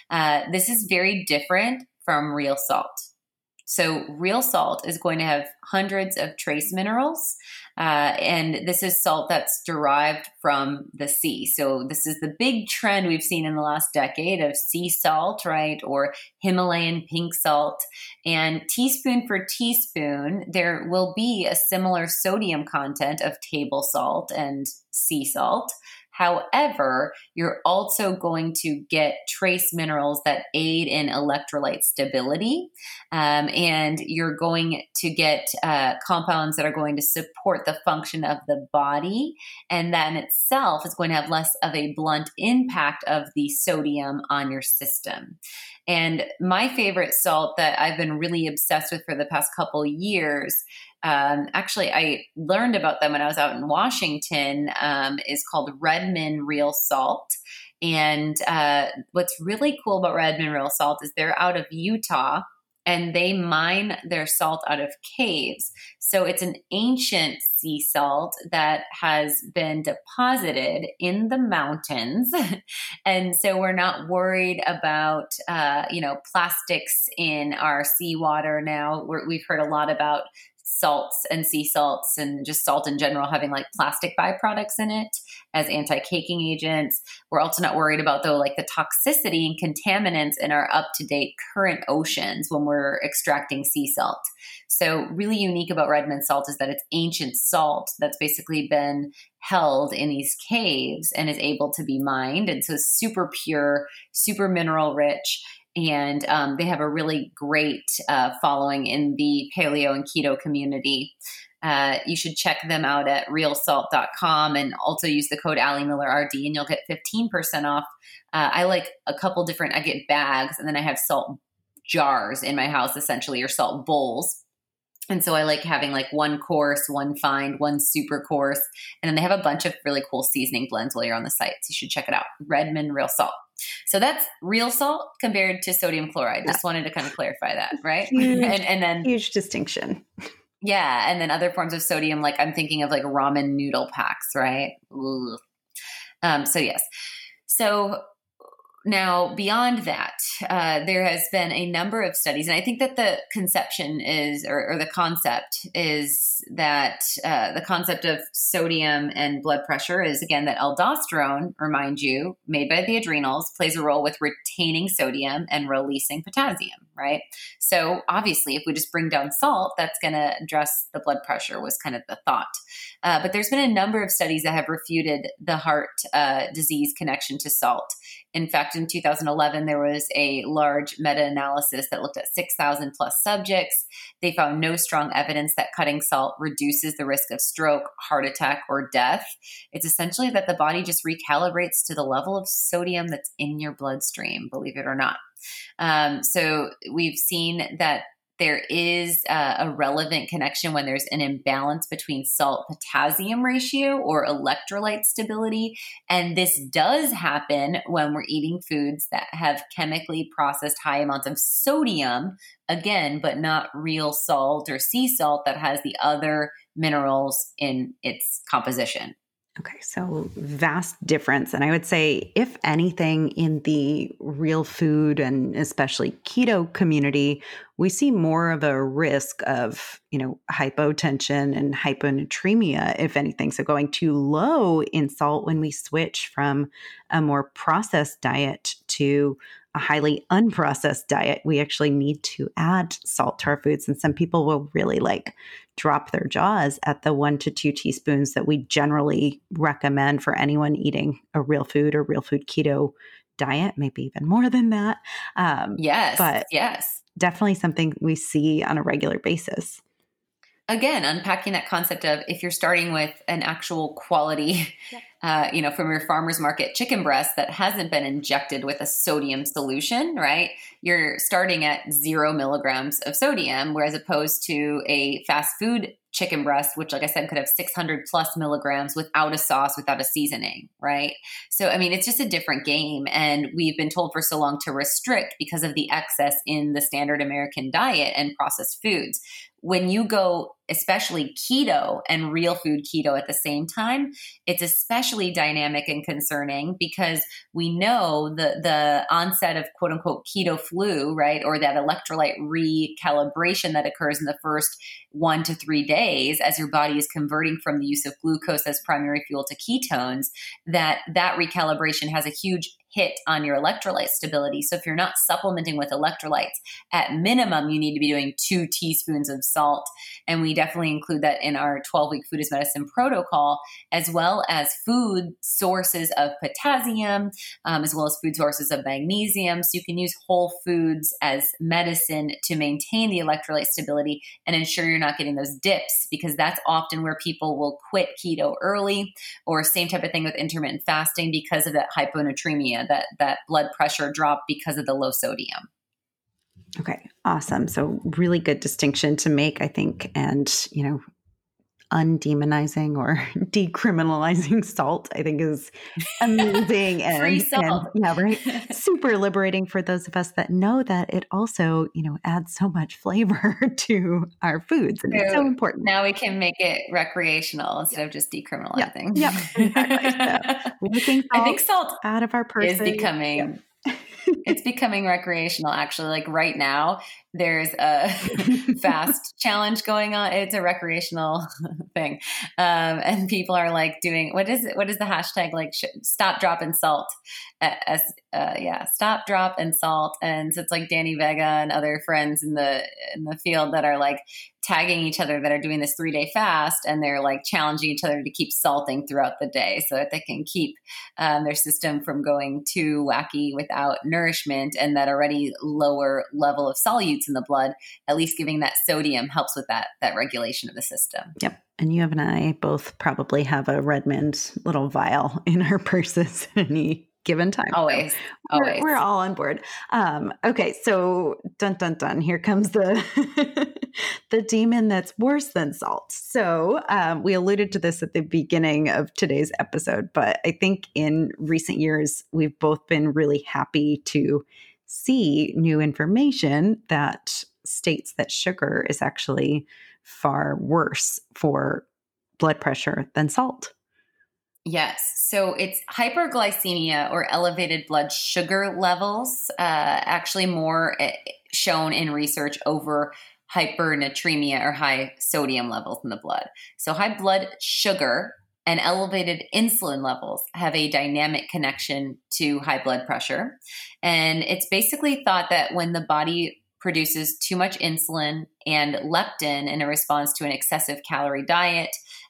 Uh, this is very different from real salt. So, real salt is going to have hundreds of trace minerals. Uh, and this is salt that's derived from the sea. So, this is the big trend we've seen in the last decade of sea salt, right? Or Himalayan pink salt. And teaspoon for teaspoon, there will be a similar sodium content of table salt and sea salt. However, you're also going to get trace minerals that aid in electrolyte stability. Um, and you're going to get uh, compounds that are going to support the function of the body. And that in itself is going to have less of a blunt impact of the sodium on your system. And my favorite salt that I've been really obsessed with for the past couple years um, actually, I learned about them when I was out in Washington. Um, is called Redmond Real Salt. And uh, what's really cool about Redmond Real Salt is they're out of Utah and they mine their salt out of caves. So it's an ancient sea salt that has been deposited in the mountains. and so we're not worried about, uh, you know, plastics in our seawater now. we have heard a lot about salts and sea salts and just salt in general having like plastic byproducts in it as anti-caking agents. We're also not worried about though like the toxicity and contaminants in our up-to-date current oceans when we're extracting sea salt. So really unique about Redmond salt is that it's ancient salt that's basically been held in these caves and is able to be mined and so super pure, super mineral rich and um, they have a really great uh, following in the paleo and keto community. uh, you should check them out at realsalt.com and also use the code Ali Miller RD and you'll get 15% off. Uh, I like a couple different, I get bags and then I have salt jars in my house essentially or salt bowls. And so I like having like one coarse, one fine, one super coarse. And then they have a bunch of really cool seasoning blends while you're on the site. So you should check it out. Redmond Real Salt. So that's real salt compared to sodium chloride. Just wanted to kind of clarify that, right? Huge, and, and then huge distinction. Yeah, and then other forms of sodium, like I'm thinking of like ramen noodle packs, right? Um, so yes, so now, beyond that, uh, there has been a number of studies, and I think that the conception is, or, or the concept is that uh, the concept of sodium and blood pressure is again that aldosterone, remind you, made by the adrenals, plays a role with retaining sodium and releasing potassium, right? So, obviously, if we just bring down salt, that's going to address the blood pressure, was kind of the thought. Uh, but there's been a number of studies that have refuted the heart uh, disease connection to salt. In fact, in 2011, there was a large meta analysis that looked at 6,000 plus subjects. They found no strong evidence that cutting salt reduces the risk of stroke, heart attack, or death. It's essentially that the body just recalibrates to the level of sodium that's in your bloodstream, believe it or not. Um, so we've seen that there is uh, a relevant connection when there's an imbalance between salt potassium ratio or electrolyte stability. And this does happen when we're eating foods that have chemically processed high amounts of sodium, again, but not real salt or sea salt that has the other minerals in its composition. Okay, so vast difference. And I would say, if anything, in the real food and especially keto community, we see more of a risk of, you know, hypotension and hyponatremia, if anything. So going too low in salt when we switch from a more processed diet to a highly unprocessed diet, we actually need to add salt to our foods. And some people will really like drop their jaws at the one to two teaspoons that we generally recommend for anyone eating a real food or real food keto diet, maybe even more than that. Um, yes. But yes, definitely something we see on a regular basis again unpacking that concept of if you're starting with an actual quality uh, you know from your farmers market chicken breast that hasn't been injected with a sodium solution right you're starting at zero milligrams of sodium whereas opposed to a fast food chicken breast, which, like I said, could have 600 plus milligrams without a sauce, without a seasoning, right? So, I mean, it's just a different game. And we've been told for so long to restrict because of the excess in the standard American diet and processed foods. When you go especially keto and real food keto at the same time, it's especially dynamic and concerning because we know the the onset of quote unquote keto flu, right, or that electrolyte recalibration that occurs in the first one to three days as your body is converting from the use of glucose as primary fuel to ketones. That that recalibration has a huge hit on your electrolyte stability. So if you're not supplementing with electrolytes, at minimum, you need to be doing two teaspoons of salt. And we definitely include that in our 12 week food as medicine protocol, as well as food sources of potassium, um, as well as food sources of magnesium. So you can use whole foods as medicine to maintain the electrolyte stability and ensure you're not getting those dips, because that's often where people will quit keto early, or same type of thing with intermittent fasting because of that hyponatremia, that, that blood pressure drop because of the low sodium. Okay, awesome. So, really good distinction to make, I think. And, you know, undemonizing or decriminalizing salt, I think is amazing. and, Free salt. And, yeah, right. Super liberating for those of us that know that it also, you know, adds so much flavor to our foods. And so it's so important. Now we can make it recreational instead of just decriminalizing. Yeah, exactly. So, I think salt out of our person is becoming it's becoming recreational actually like right now there's a fast challenge going on. It's a recreational thing. Um, and people are like doing what is it what is the hashtag? Like sh- stop drop and salt. As uh, yeah stop drop and salt. And so it's like danny vega and other friends in the in the field that are like tagging each other that are doing this three day fast and they're like challenging each other to keep salting throughout the day so that they can keep um, their system from going too wacky without nourishment and that already lower level of solutes in the blood at least giving that sodium helps with that that regulation of the system yep and you have and I both probably have a Redmond little vial in our purses at any given time. Always. So always. We're, we're, all on board. Um, okay, so dun dun dun. Here comes the the demon that's worse than salt. So um, we alluded to this at the beginning of today's episode, but I think in recent years we've both been really happy to see new information that states that sugar is actually far worse for blood pressure than salt. Yes. So it's hyperglycemia or elevated blood sugar levels, uh, actually more eh, shown in research over hypernatremia or high sodium levels in the blood. So high blood sugar and elevated insulin levels have a dynamic connection to high blood pressure. And it's basically thought that when the body produces too much insulin and leptin in a response to an excessive calorie diet,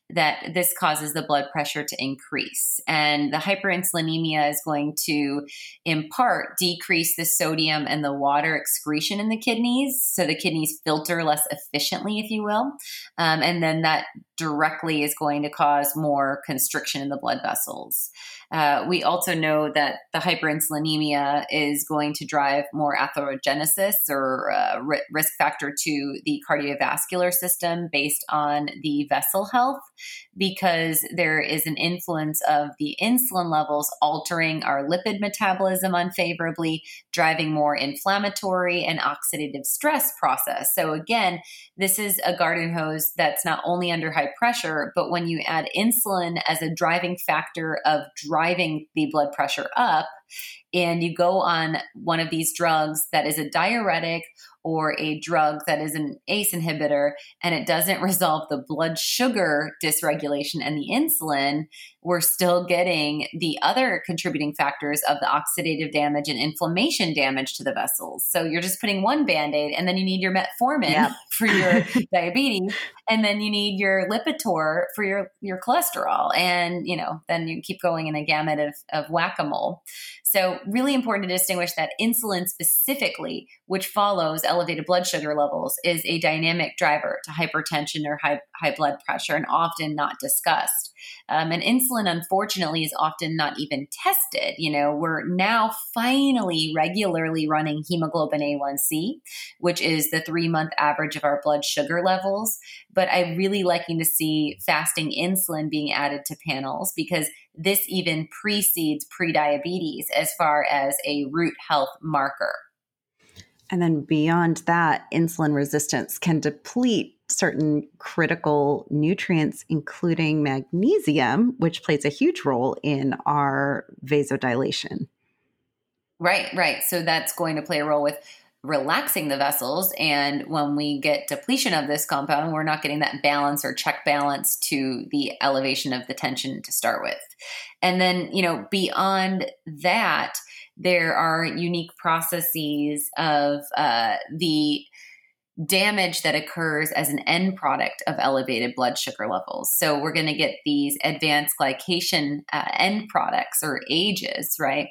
that this causes the blood pressure to increase. And the hyperinsulinemia is going to, in part, decrease the sodium and the water excretion in the kidneys. So the kidneys filter less efficiently, if you will. Um, and then that directly is going to cause more constriction in the blood vessels. Uh, we also know that the hyperinsulinemia is going to drive more atherogenesis or uh, risk factor to the cardiovascular system based on the vessel health because there is an influence of the insulin levels altering our lipid metabolism unfavorably, driving more inflammatory and oxidative stress process. So, again, this is a garden hose that's not only under high pressure, but when you add insulin as a driving factor of driving the blood pressure up, and you go on one of these drugs that is a diuretic or a drug that is an ACE inhibitor and it doesn't resolve the blood sugar dysregulation and the insulin, we're still getting the other contributing factors of the oxidative damage and inflammation damage to the vessels. So you're just putting one band aid and then you need your metformin yep. for your diabetes and then you need your Lipitor for your, your cholesterol. And, you know, then you keep going in a gamut of, of whack a mole. So, really important to distinguish that insulin specifically, which follows elevated blood sugar levels, is a dynamic driver to hypertension or high, high blood pressure and often not discussed. Um, and insulin, unfortunately, is often not even tested. You know, we're now finally regularly running hemoglobin A1C, which is the three month average of our blood sugar levels. But I'm really liking to see fasting insulin being added to panels because this even precedes prediabetes as far as a root health marker. And then beyond that, insulin resistance can deplete certain critical nutrients, including magnesium, which plays a huge role in our vasodilation. Right, right. So that's going to play a role with relaxing the vessels. And when we get depletion of this compound, we're not getting that balance or check balance to the elevation of the tension to start with. And then, you know, beyond that, there are unique processes of uh, the damage that occurs as an end product of elevated blood sugar levels. So we're going to get these advanced glycation uh, end products or AGEs, right?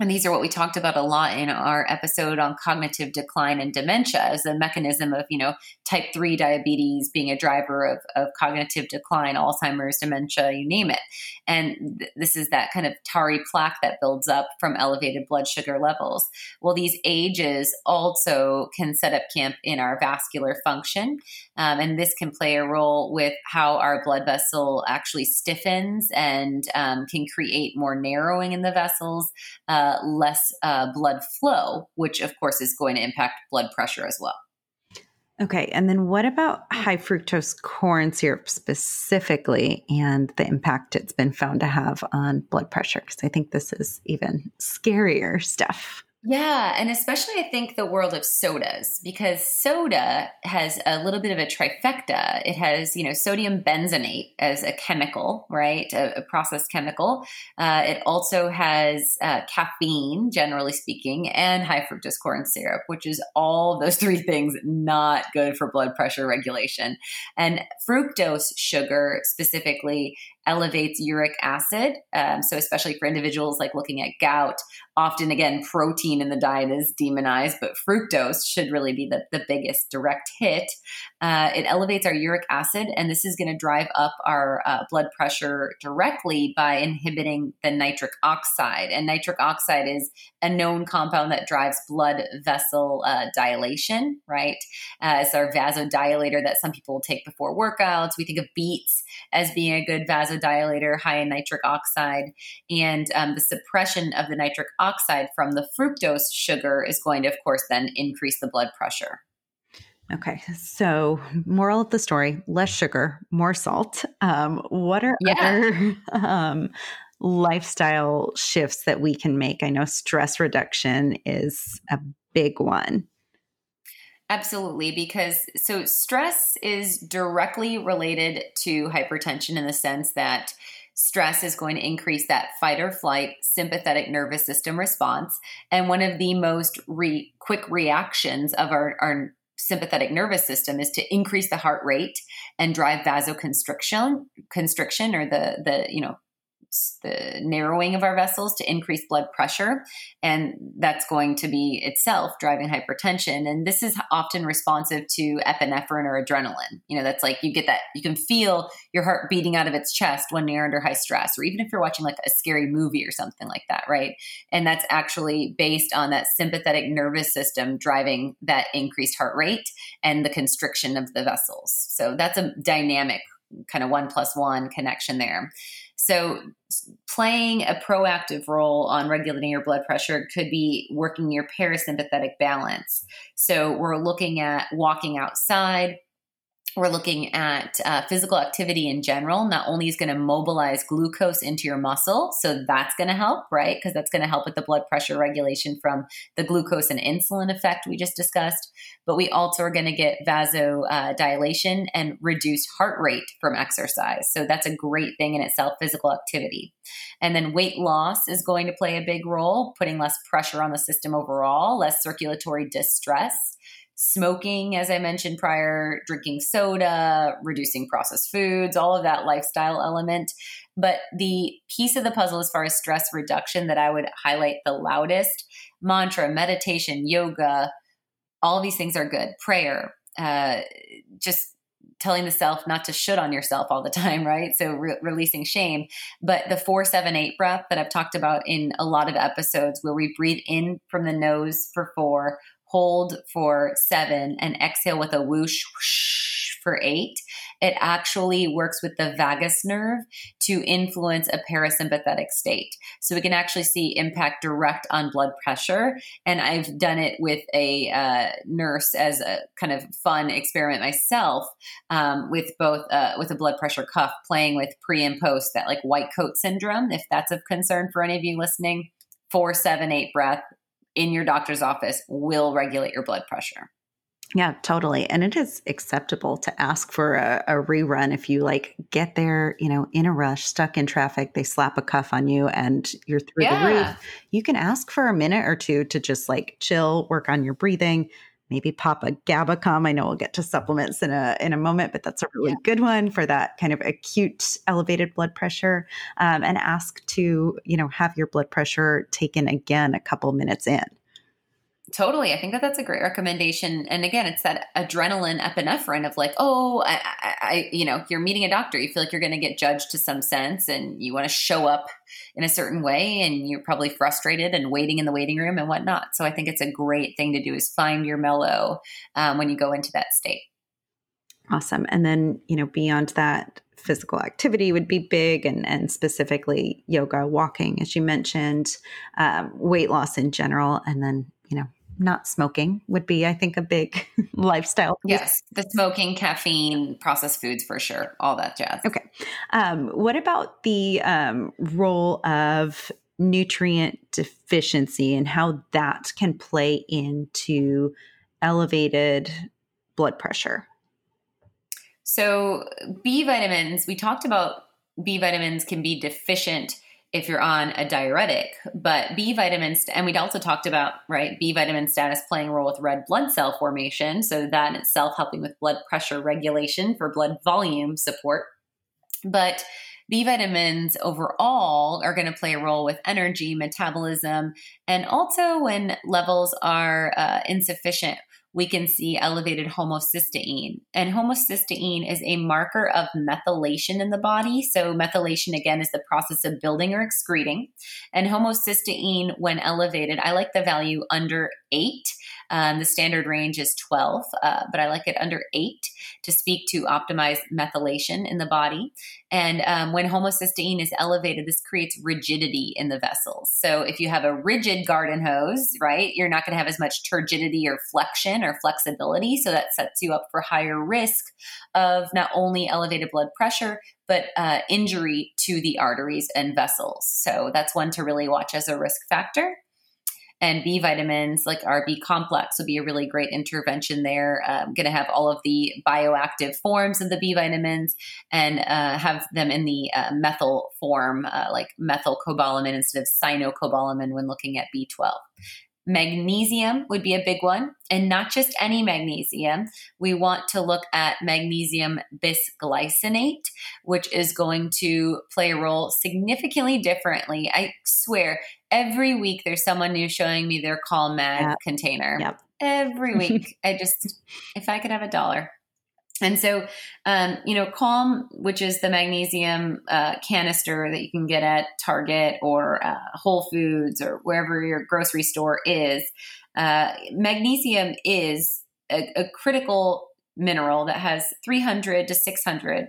And these are what we talked about a lot in our episode on cognitive decline and dementia as a mechanism of, you know, type 3 diabetes being a driver of, of cognitive decline, Alzheimer's, dementia, you name it. And th- this is that kind of tarry plaque that builds up from elevated blood sugar levels. Well, these AGEs also can set up camp in our vascular function. Um, and this can play a role with how our blood vessel actually stiffens and um, can create more narrowing in the vessels. Uh, less uh, blood flow, which of course is going to impact blood pressure as well. Okay. And then what about high fructose corn syrup specifically and the impact it's been found to have on blood pressure? Because I think this is even scarier stuff. Yeah, and especially I think the world of sodas because soda has a little bit of a trifecta. It has, you know, sodium benzoate as a chemical, right? A, a processed chemical. Uh, it also has uh, caffeine, generally speaking, and high fructose corn syrup, which is all those three things not good for blood pressure regulation. And fructose sugar specifically elevates uric acid. Um, so, especially for individuals like looking at gout, often again, protein in the diet is demonized, but fructose should really be the, the biggest direct hit. Uh, it elevates our uric acid, and this is going to drive up our uh, blood pressure directly by inhibiting the nitric oxide. And nitric oxide is a known compound that drives blood vessel uh, dilation, right? Uh, it's our vasodilator that some people take before workouts. We think of beets as being a good vasodilator vasodilator high in nitric oxide. And um, the suppression of the nitric oxide from the fructose sugar is going to, of course, then increase the blood pressure. Okay, so moral of the story: less sugar, more salt. Um, what are yeah. other um, lifestyle shifts that we can make? I know stress reduction is a big one. Absolutely, because so stress is directly related to hypertension in the sense that stress is going to increase that fight or flight sympathetic nervous system response. And one of the most re- quick reactions of our, our sympathetic nervous system is to increase the heart rate and drive vasoconstriction constriction or the the you know the narrowing of our vessels to increase blood pressure. And that's going to be itself driving hypertension. And this is often responsive to epinephrine or adrenaline. You know, that's like you get that, you can feel your heart beating out of its chest when you're under high stress, or even if you're watching like a scary movie or something like that, right? And that's actually based on that sympathetic nervous system driving that increased heart rate and the constriction of the vessels. So that's a dynamic kind of one plus one connection there. So, playing a proactive role on regulating your blood pressure could be working your parasympathetic balance. So, we're looking at walking outside, we're looking at uh, physical activity in general. Not only is going to mobilize glucose into your muscle so that's going to help right? Because that's going to help with the blood pressure regulation from the glucose and insulin effect we just discussed. But we also are going to get vasodilation and reduced heart rate from exercise. So that's a great thing in itself physical activity. And then weight loss is going to play a big role putting less pressure on the system overall less circulatory distress smoking, as I mentioned prior, drinking soda, reducing processed foods, all of that lifestyle element. But the piece of the puzzle as far as stress reduction that I would highlight the loudest mantra, meditation, yoga, all these things are good. Prayer, uh, just telling the self not to should on yourself all the time, right? So re- releasing shame. But the four, seven, eight breath that I've talked about in a lot of episodes where we breathe in from the nose for four, hold for seven, and exhale with a whoosh, whoosh for eight, it actually works with the vagus nerve to influence a parasympathetic state. So we can actually see impact direct on blood pressure. And I've done it with a uh, nurse as a kind of fun experiment myself um, with both uh, with a blood pressure cuff, playing with pre and post that like white coat syndrome, if that's of concern for any of you listening. Four, seven, eight breath, in your doctor's office will regulate your blood pressure. Yeah, totally. And it is acceptable to ask for a, a, rerun if you like get there, you know, in a rush, stuck in traffic, they slap a cuff on you and you're through yeah. the roof. You can ask for a minute or two to just like chill, work on your breathing, maybe pop a GABA Calm. I know we'll get to supplements in a in a moment, but that's a really yeah. good one for that kind of acute elevated blood pressure. Um, and ask to you know have your blood pressure taken again a couple minutes in. Totally. I think that that's a great recommendation. And again, it's that adrenaline epinephrine of like, oh, I, I, you know, you're meeting a doctor. You feel like you're going to get judged to some sense and you want to show up in a certain way and you're probably frustrated and waiting in the waiting room and whatnot. So I think it's a great thing to do is find your mellow um, when you go into that state. Awesome. And then, you know, beyond that, physical activity would be big and, and specifically yoga, walking, as you mentioned, um, weight loss in general, and then, you know, not smoking would be, I think, a big lifestyle. Yes, the smoking, caffeine, processed foods for sure, all that jazz. Okay. Um, what about the um, role of nutrient deficiency and how that can play into elevated blood pressure. So, B vitamins, we talked about B vitamins can be deficient if you're on a diuretic, but B vitamins, and we'd also talked about, right, B vitamin status playing a role with red blood cell formation. So, that in itself helping with blood pressure regulation for blood volume support. But B vitamins overall are going to play a role with energy, metabolism, and also when levels are uh, insufficient we can see elevated homocysteine. And homocysteine is a marker of methylation in the body. So, methylation again is the process of building or excreting. And homocysteine, when elevated, I like the value under eight. Um, the standard range is 12, uh, but I like it under eight to speak to optimize methylation in the body. And um, when homocysteine is elevated, this creates rigidity in the vessels. So if you have a rigid garden hose, right, you're not going to have as much turgidity or flexion or flexibility. So that sets you up for higher risk of not only elevated blood pressure, but uh, injury to the arteries and vessels. So that's one to really watch as a risk factor and B vitamins like our B complex would be a really great intervention there. I'm um, going to have all of the bioactive forms of the B vitamins and uh, have them in the uh, methyl form, uh, like methylcobalamin instead of cyanocobalamin when looking at B12. Magnesium would be a big one, and not just any magnesium. We want to look at magnesium bisglycinate, which is going to play a role significantly differently. I swear, every week there's someone new showing me their Calm Mag container. Yep. Every week. I just, if I could have a dollar, and so, um, you know, Calm, which is the magnesium uh, canister that you can get at Target or uh, Whole Foods or wherever your grocery store is, uh, magnesium is a, a critical mineral that has 300 to 600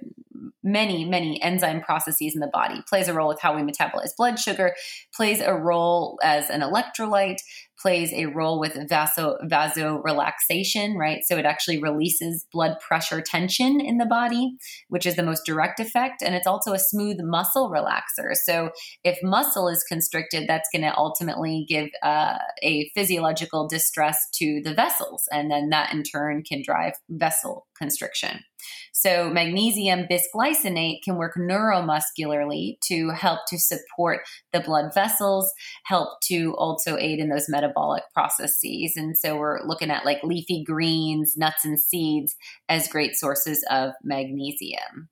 many, many enzyme processes in the body, plays a role with how we metabolize blood sugar, plays a role as an electrolyte, plays a role with vaso vasorelaxation, right? So it actually releases blood pressure tension in the body, which is the most direct effect. And it's also a smooth muscle relaxer. So if muscle is constricted, that's going to ultimately give uh, a physiological distress to the vessels. And then that in turn can drive vessel constriction. So, magnesium bisglycinate can work neuromuscularly to help to support the blood vessels, help to also aid in those metabolic processes. And so, we're looking at like leafy greens, nuts, and seeds as great sources of magnesium.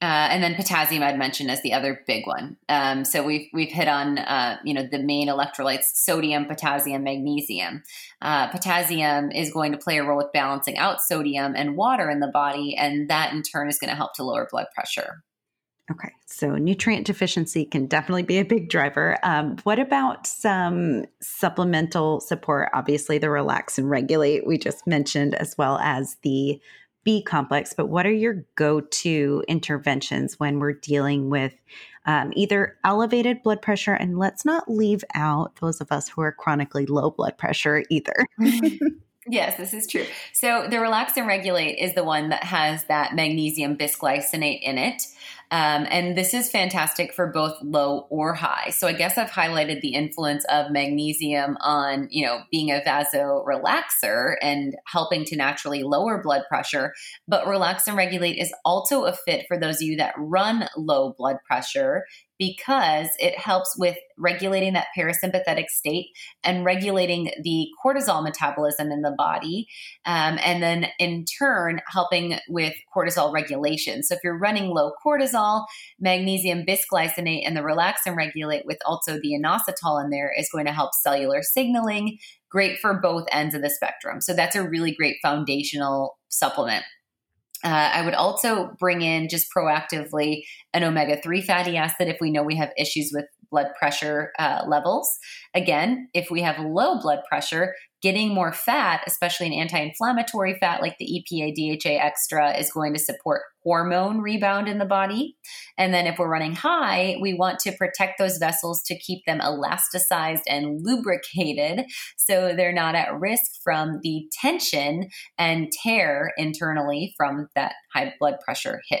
Uh, and then potassium I'd mentioned as the other big one. Um, so we've we've hit on uh, you know the main electrolytes: sodium, potassium, magnesium. Uh, potassium is going to play a role with balancing out sodium and water in the body, and that in turn is going to help to lower blood pressure. Okay, so nutrient deficiency can definitely be a big driver. Um, what about some supplemental support? Obviously, the relax and regulate we just mentioned, as well as the B complex, but what are your go to interventions when we're dealing with um, either elevated blood pressure? And let's not leave out those of us who are chronically low blood pressure either. Yes, this is true. So the relax and regulate is the one that has that magnesium bisglycinate in it. Um, and this is fantastic for both low or high. So I guess I've highlighted the influence of magnesium on, you know, being a vasorelaxer and helping to naturally lower blood pressure. But relax and regulate is also a fit for those of you that run low blood pressure because it helps with regulating that parasympathetic state and regulating the cortisol metabolism in the body. Um, and then in turn, helping with cortisol regulation. So if you're running low cortisol, magnesium bisglycinate and the relax and regulate with also the inositol in there is going to help cellular signaling. Great for both ends of the spectrum. So that's a really great foundational supplement. Uh, I would also bring in just proactively an omega 3 fatty acid if we know we have issues with blood pressure uh, levels. Again, if we have low blood pressure, getting more fat, especially an anti inflammatory fat like the EPA DHA extra, is going to support hormone rebound in the body. And then if we're running high, we want to protect those vessels to keep them elasticized and lubricated so they're not at risk from the tension and tear internally from that high blood pressure hit.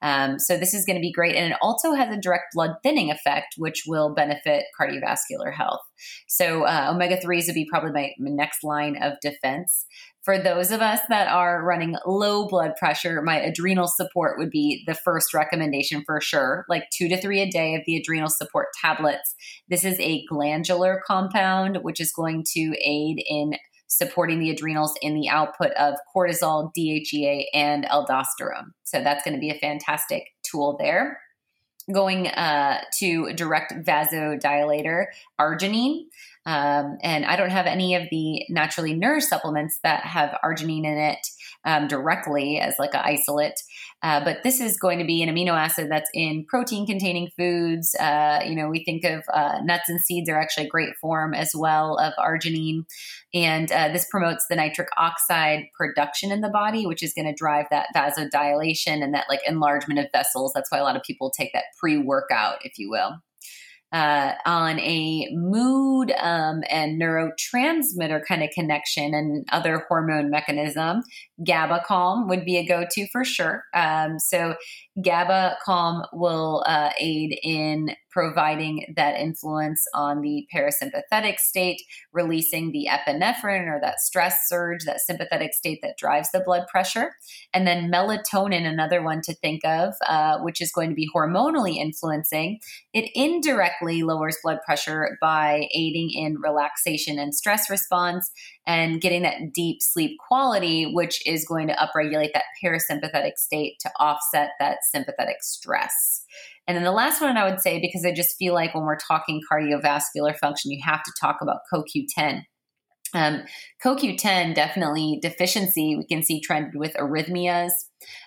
Um, so this is going to be great. And it also has a direct blood thinning effect, which will benefit cardiovascular health. So uh, omega 3s would be probably my next line of defense. For those of us that are running low blood pressure, my adrenal support would be the first recommendation for sure, like two to three a day of the adrenal support tablets. This is a glandular compound, which is going to aid in supporting the adrenals in the output of cortisol, DHEA, and aldosterone. So that's going to be a fantastic tool there. Going uh, to direct vasodilator, arginine. Um, and I don't have any of the naturally nourished supplements that have arginine in it um, directly as like an isolate. Uh, but this is going to be an amino acid that's in protein containing foods. Uh, you know, we think of uh, nuts and seeds are actually a great form as well of arginine. And uh, this promotes the nitric oxide production in the body, which is going to drive that vasodilation and that like enlargement of vessels. That's why a lot of people take that pre workout, if you will uh, on a mood um, and neurotransmitter kind of connection and other hormone mechanism, GABA Calm would be a go to for sure. Um, so, GABA Calm will uh, aid in providing that influence on the parasympathetic state, releasing the epinephrine or that stress surge, that sympathetic state that drives the blood pressure. And then melatonin, another one to think of, uh, which is going to be hormonally influencing. It indirectly lowers blood pressure by aiding in relaxation and stress response and getting that deep sleep quality, which is going to upregulate that parasympathetic state to offset that sympathetic stress. And then the last one I would say, because I just feel like when we're talking cardiovascular function, you have to talk about CoQ10. Um, CoQ10 definitely deficiency we can see trended with arrhythmias.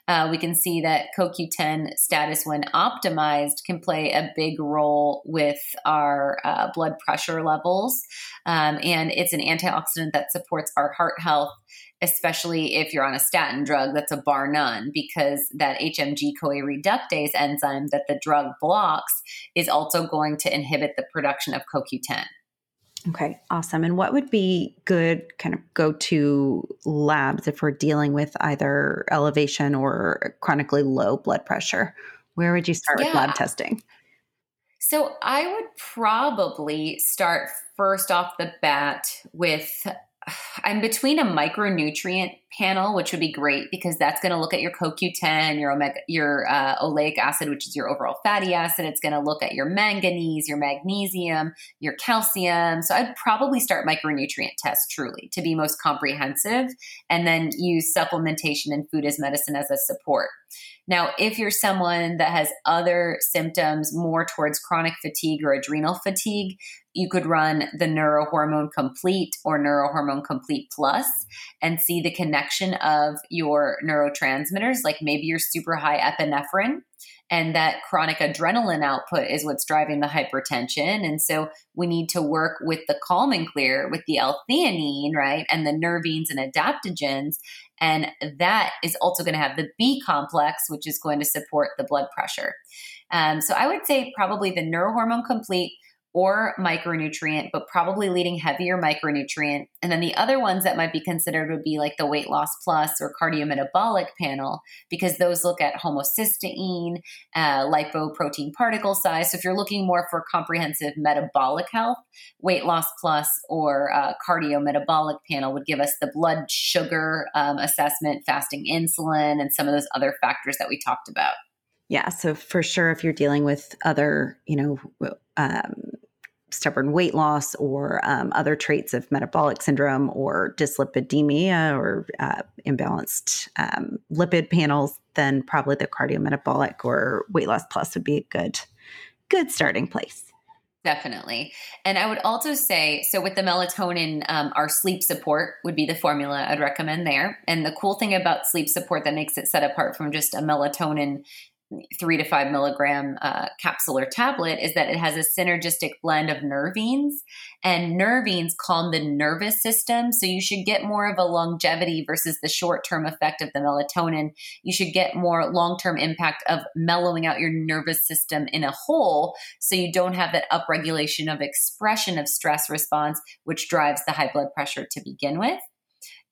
Uh, we can see that CoQ10 status, when optimized, can play a big role with our uh, blood pressure levels. Um, and it's an antioxidant that supports our heart health, especially if you're on a statin drug. That's a bar none because that HMG CoA reductase enzyme that the drug blocks is also going to inhibit the production of CoQ10. Okay, awesome. And what would be good kind of go to labs if we're dealing with either elevation or chronically low blood pressure? Where would you start yeah. with lab testing? So I would probably start first off the bat with I'm between a micronutrient panel, which would be great because that's going to look at your CoQ10, your omega, your uh, oleic acid, which is your overall fatty acid. It's going to look at your manganese, your magnesium, your calcium. So I'd probably start micronutrient tests truly to be most comprehensive, and then use supplementation and food as medicine as a support. Now, if you're someone that has other symptoms more towards chronic fatigue or adrenal fatigue, you could run the neurohormone complete or neurohormone complete plus and see the connection of your neurotransmitters like maybe you're super high epinephrine and that chronic adrenaline output is what's driving the hypertension. And so we need to work with the calm and clear with the l-theanine right and the nervines and adaptogens. And that is also going to have the b complex which is going to support the blood pressure. Um, so i would say probably the neurohormone complete or micronutrient, but probably leading heavier micronutrient. And then the other ones that might be considered would be like the weight loss plus or cardiometabolic panel, because those look at homocysteine, uh, lipoprotein particle size. So if you're looking more for comprehensive metabolic health, weight loss plus or uh, cardiometabolic panel would give us the blood sugar um, assessment, fasting insulin, and some of those other factors that we talked about. Yeah, so for sure, if you're dealing with other, you know, um, stubborn weight loss or um, other traits of metabolic syndrome or dyslipidemia or uh, imbalanced um, lipid panels, then probably the cardiometabolic or weight loss plus would be a good, good starting place. Definitely. And I would also say so with the melatonin, um, our sleep support would be the formula I'd recommend there. And the cool thing about sleep support that makes it set apart from just a melatonin three to five milligram uh, capsule or tablet is that it has a synergistic blend of nervines, and nervines calm the nervous system. So you should get more of a longevity versus the short term effect of the melatonin. You should get more long term impact of mellowing out your nervous system in a whole, so you don't have that upregulation of expression of stress response, which drives the high blood pressure to begin with.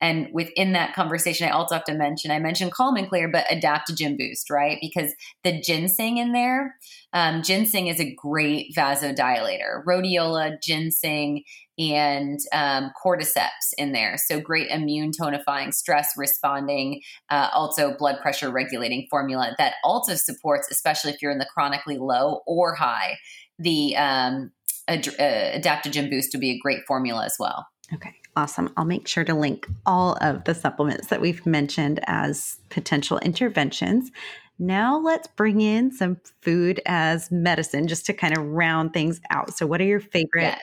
And within that conversation, I also have to mention I mentioned calm and clear, but adaptogen boost, right? Because the ginseng in there, um, ginseng is a great vasodilator. Rhodiola, ginseng, and um, cordyceps in there. So great immune tonifying, stress responding, uh, also blood pressure regulating formula that also supports, especially if you're in the chronically low or high, the um, ad- uh, adaptogen boost would be a great formula as well. Okay. Awesome. I'll make sure to link all of the supplements that we've mentioned as potential interventions. Now let's bring in some food as medicine just to kind of round things out. So, what are your favorite yes.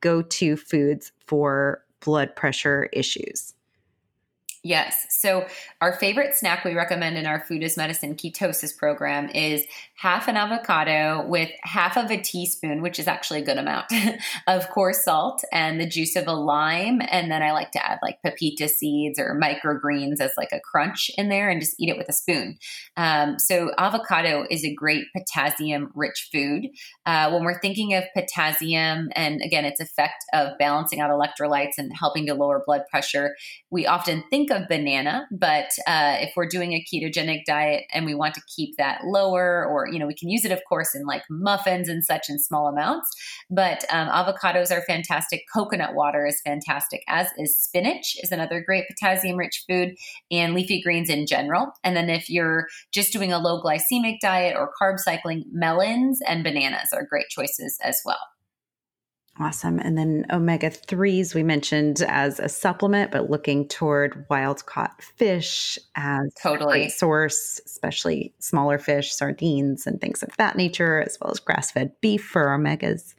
go to foods for blood pressure issues? Yes. So, our favorite snack we recommend in our Food as Medicine ketosis program is half an avocado with half of a teaspoon, which is actually a good amount, of coarse salt and the juice of a lime. And then I like to add like pepita seeds or microgreens as like a crunch in there and just eat it with a spoon. Um, so, avocado is a great potassium rich food. Uh, when we're thinking of potassium and again, its effect of balancing out electrolytes and helping to lower blood pressure, we often think of banana, but uh, if we're doing a ketogenic diet and we want to keep that lower, or you know, we can use it, of course, in like muffins and such in small amounts. But um, avocados are fantastic. Coconut water is fantastic, as is spinach is another great potassium-rich food, and leafy greens in general. And then if you're just doing a low glycemic diet or carb cycling, melons and bananas are great choices as well. Awesome. And then omega 3s we mentioned as a supplement, but looking toward wild caught fish as totally. a great source, especially smaller fish, sardines, and things of that nature, as well as grass fed beef for omegas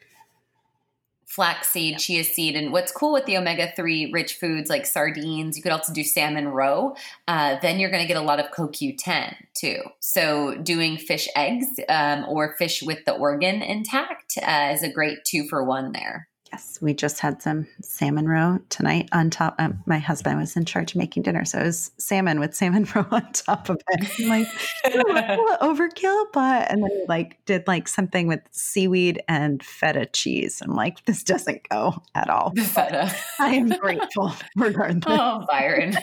flaxseed, chia seed, and what's cool with the omega three rich foods like sardines, you could also do salmon roe. Uh, then you're going to get a lot of CoQ10 too. So doing fish eggs um, or fish with the organ intact uh, is a great two for one there. Yes, we just had some salmon roe tonight on top. Um, my husband was in charge of making dinner, so it was salmon with salmon roe on top of it. I'm like overkill, but and then like did like something with seaweed and feta cheese. I'm like, this doesn't go at all. The feta. I am grateful regardless. Oh, Byron,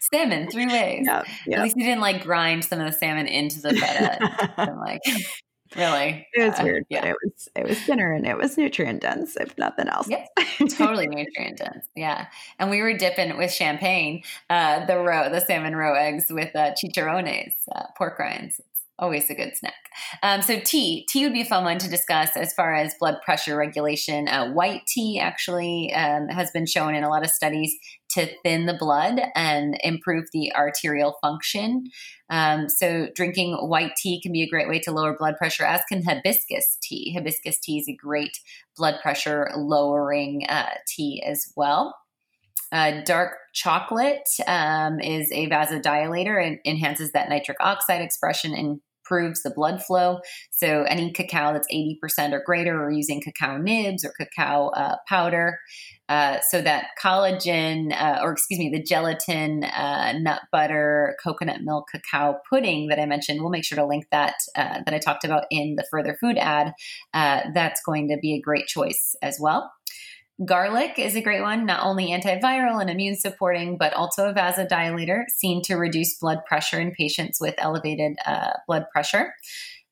salmon three ways. Yep, yep. At least you didn't like grind some of the salmon into the feta. I'm like. Really? It was uh, weird, yeah. but it was it was dinner and it was nutrient dense, if nothing else. Yeah, totally nutrient dense. Yeah, and we were dipping with champagne uh, the roe, the salmon roe eggs with uh, chicharrones, uh, pork rinds. Always a good snack. Um, so tea, tea would be a fun one to discuss as far as blood pressure regulation. Uh, white tea actually um, has been shown in a lot of studies to thin the blood and improve the arterial function. Um, so, drinking white tea can be a great way to lower blood pressure, as can hibiscus tea. Hibiscus tea is a great blood pressure lowering uh, tea as well. Uh, dark chocolate um, is a vasodilator and enhances that nitric oxide expression and improves the blood flow. So any cacao that's 80% or greater, or using cacao nibs or cacao uh, powder. Uh, so that collagen, uh, or excuse me, the gelatin, uh, nut butter, coconut milk, cacao pudding that I mentioned, we'll make sure to link that uh, that I talked about in the further food ad. Uh, that's going to be a great choice as well. Garlic is a great one, not only antiviral and immune supporting, but also a vasodilator, seen to reduce blood pressure in patients with elevated uh, blood pressure.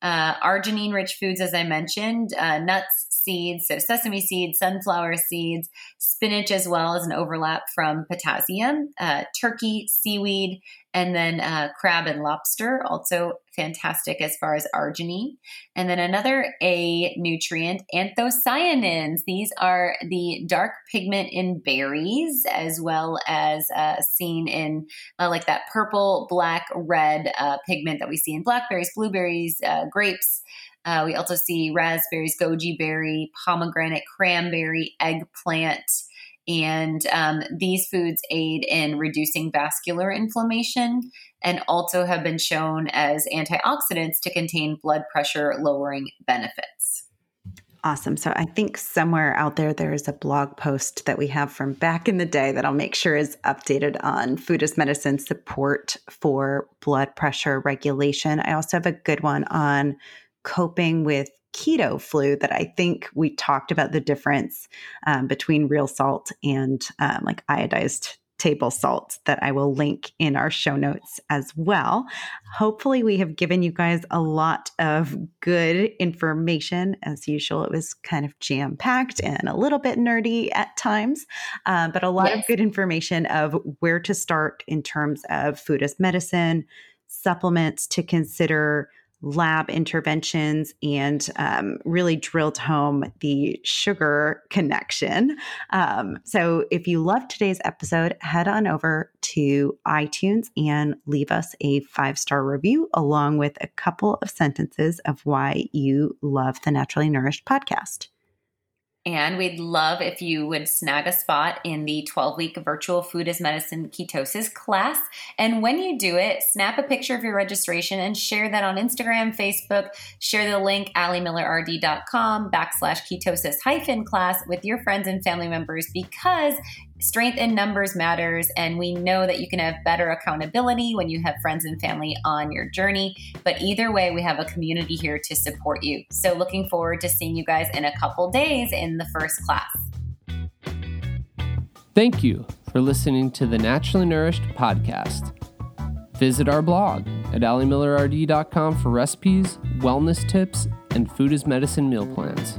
Uh, arginine rich foods, as I mentioned, uh, nuts, seeds, so sesame seeds, sunflower seeds, spinach as well as an overlap from potassium, uh, turkey, seaweed, and then uh, crab and lobster, also fantastic as far as arginine. And then another A nutrient, anthocyanins. These are the dark pigment in berries, as well as uh, seen in uh, like that purple, black, red uh, pigment that we see in blackberries, blueberries, uh, grapes. Uh, we also see raspberries, goji berry, pomegranate, cranberry, eggplant, And um, these foods aid in reducing vascular inflammation and also have been shown as antioxidants to contain blood pressure lowering benefits. Awesome. So I think somewhere out there, there is a blog post that we have from back in the day that I'll make sure is updated on food as medicine support for blood pressure regulation. I also have a good one on coping with keto flu that I think we talked about the difference um, between real salt and um, like iodized table salt that I will link in our show notes as well. Hopefully, we have given you guys a lot of good information. As usual, it was kind of jam packed and a little bit nerdy at times, uh, but a lot yes. of good information of where to start in terms of food as medicine, supplements to consider lab interventions and um, really drilled home the sugar connection. Um, so, if you loved today's episode, head on over to iTunes and leave us a five star review along with a couple of sentences of why you love the Naturally Nourished podcast. And we'd love if you would snag a spot in the 12 week virtual food as medicine ketosis class. And when you do it, snap a picture of your registration and share that on Instagram, Facebook. Share the link, alimillerrd.com backslash ketosis hyphen class with your friends and family members because strength in numbers matters and we know that you can have better accountability when you have friends and family on your journey. But either way we have a community here to support you. So looking forward to seeing you guys in a couple days in the first class. Thank you for listening to the naturally nourished podcast. Visit our blog at alimillerrd.com for recipes wellness tips and food as medicine meal plans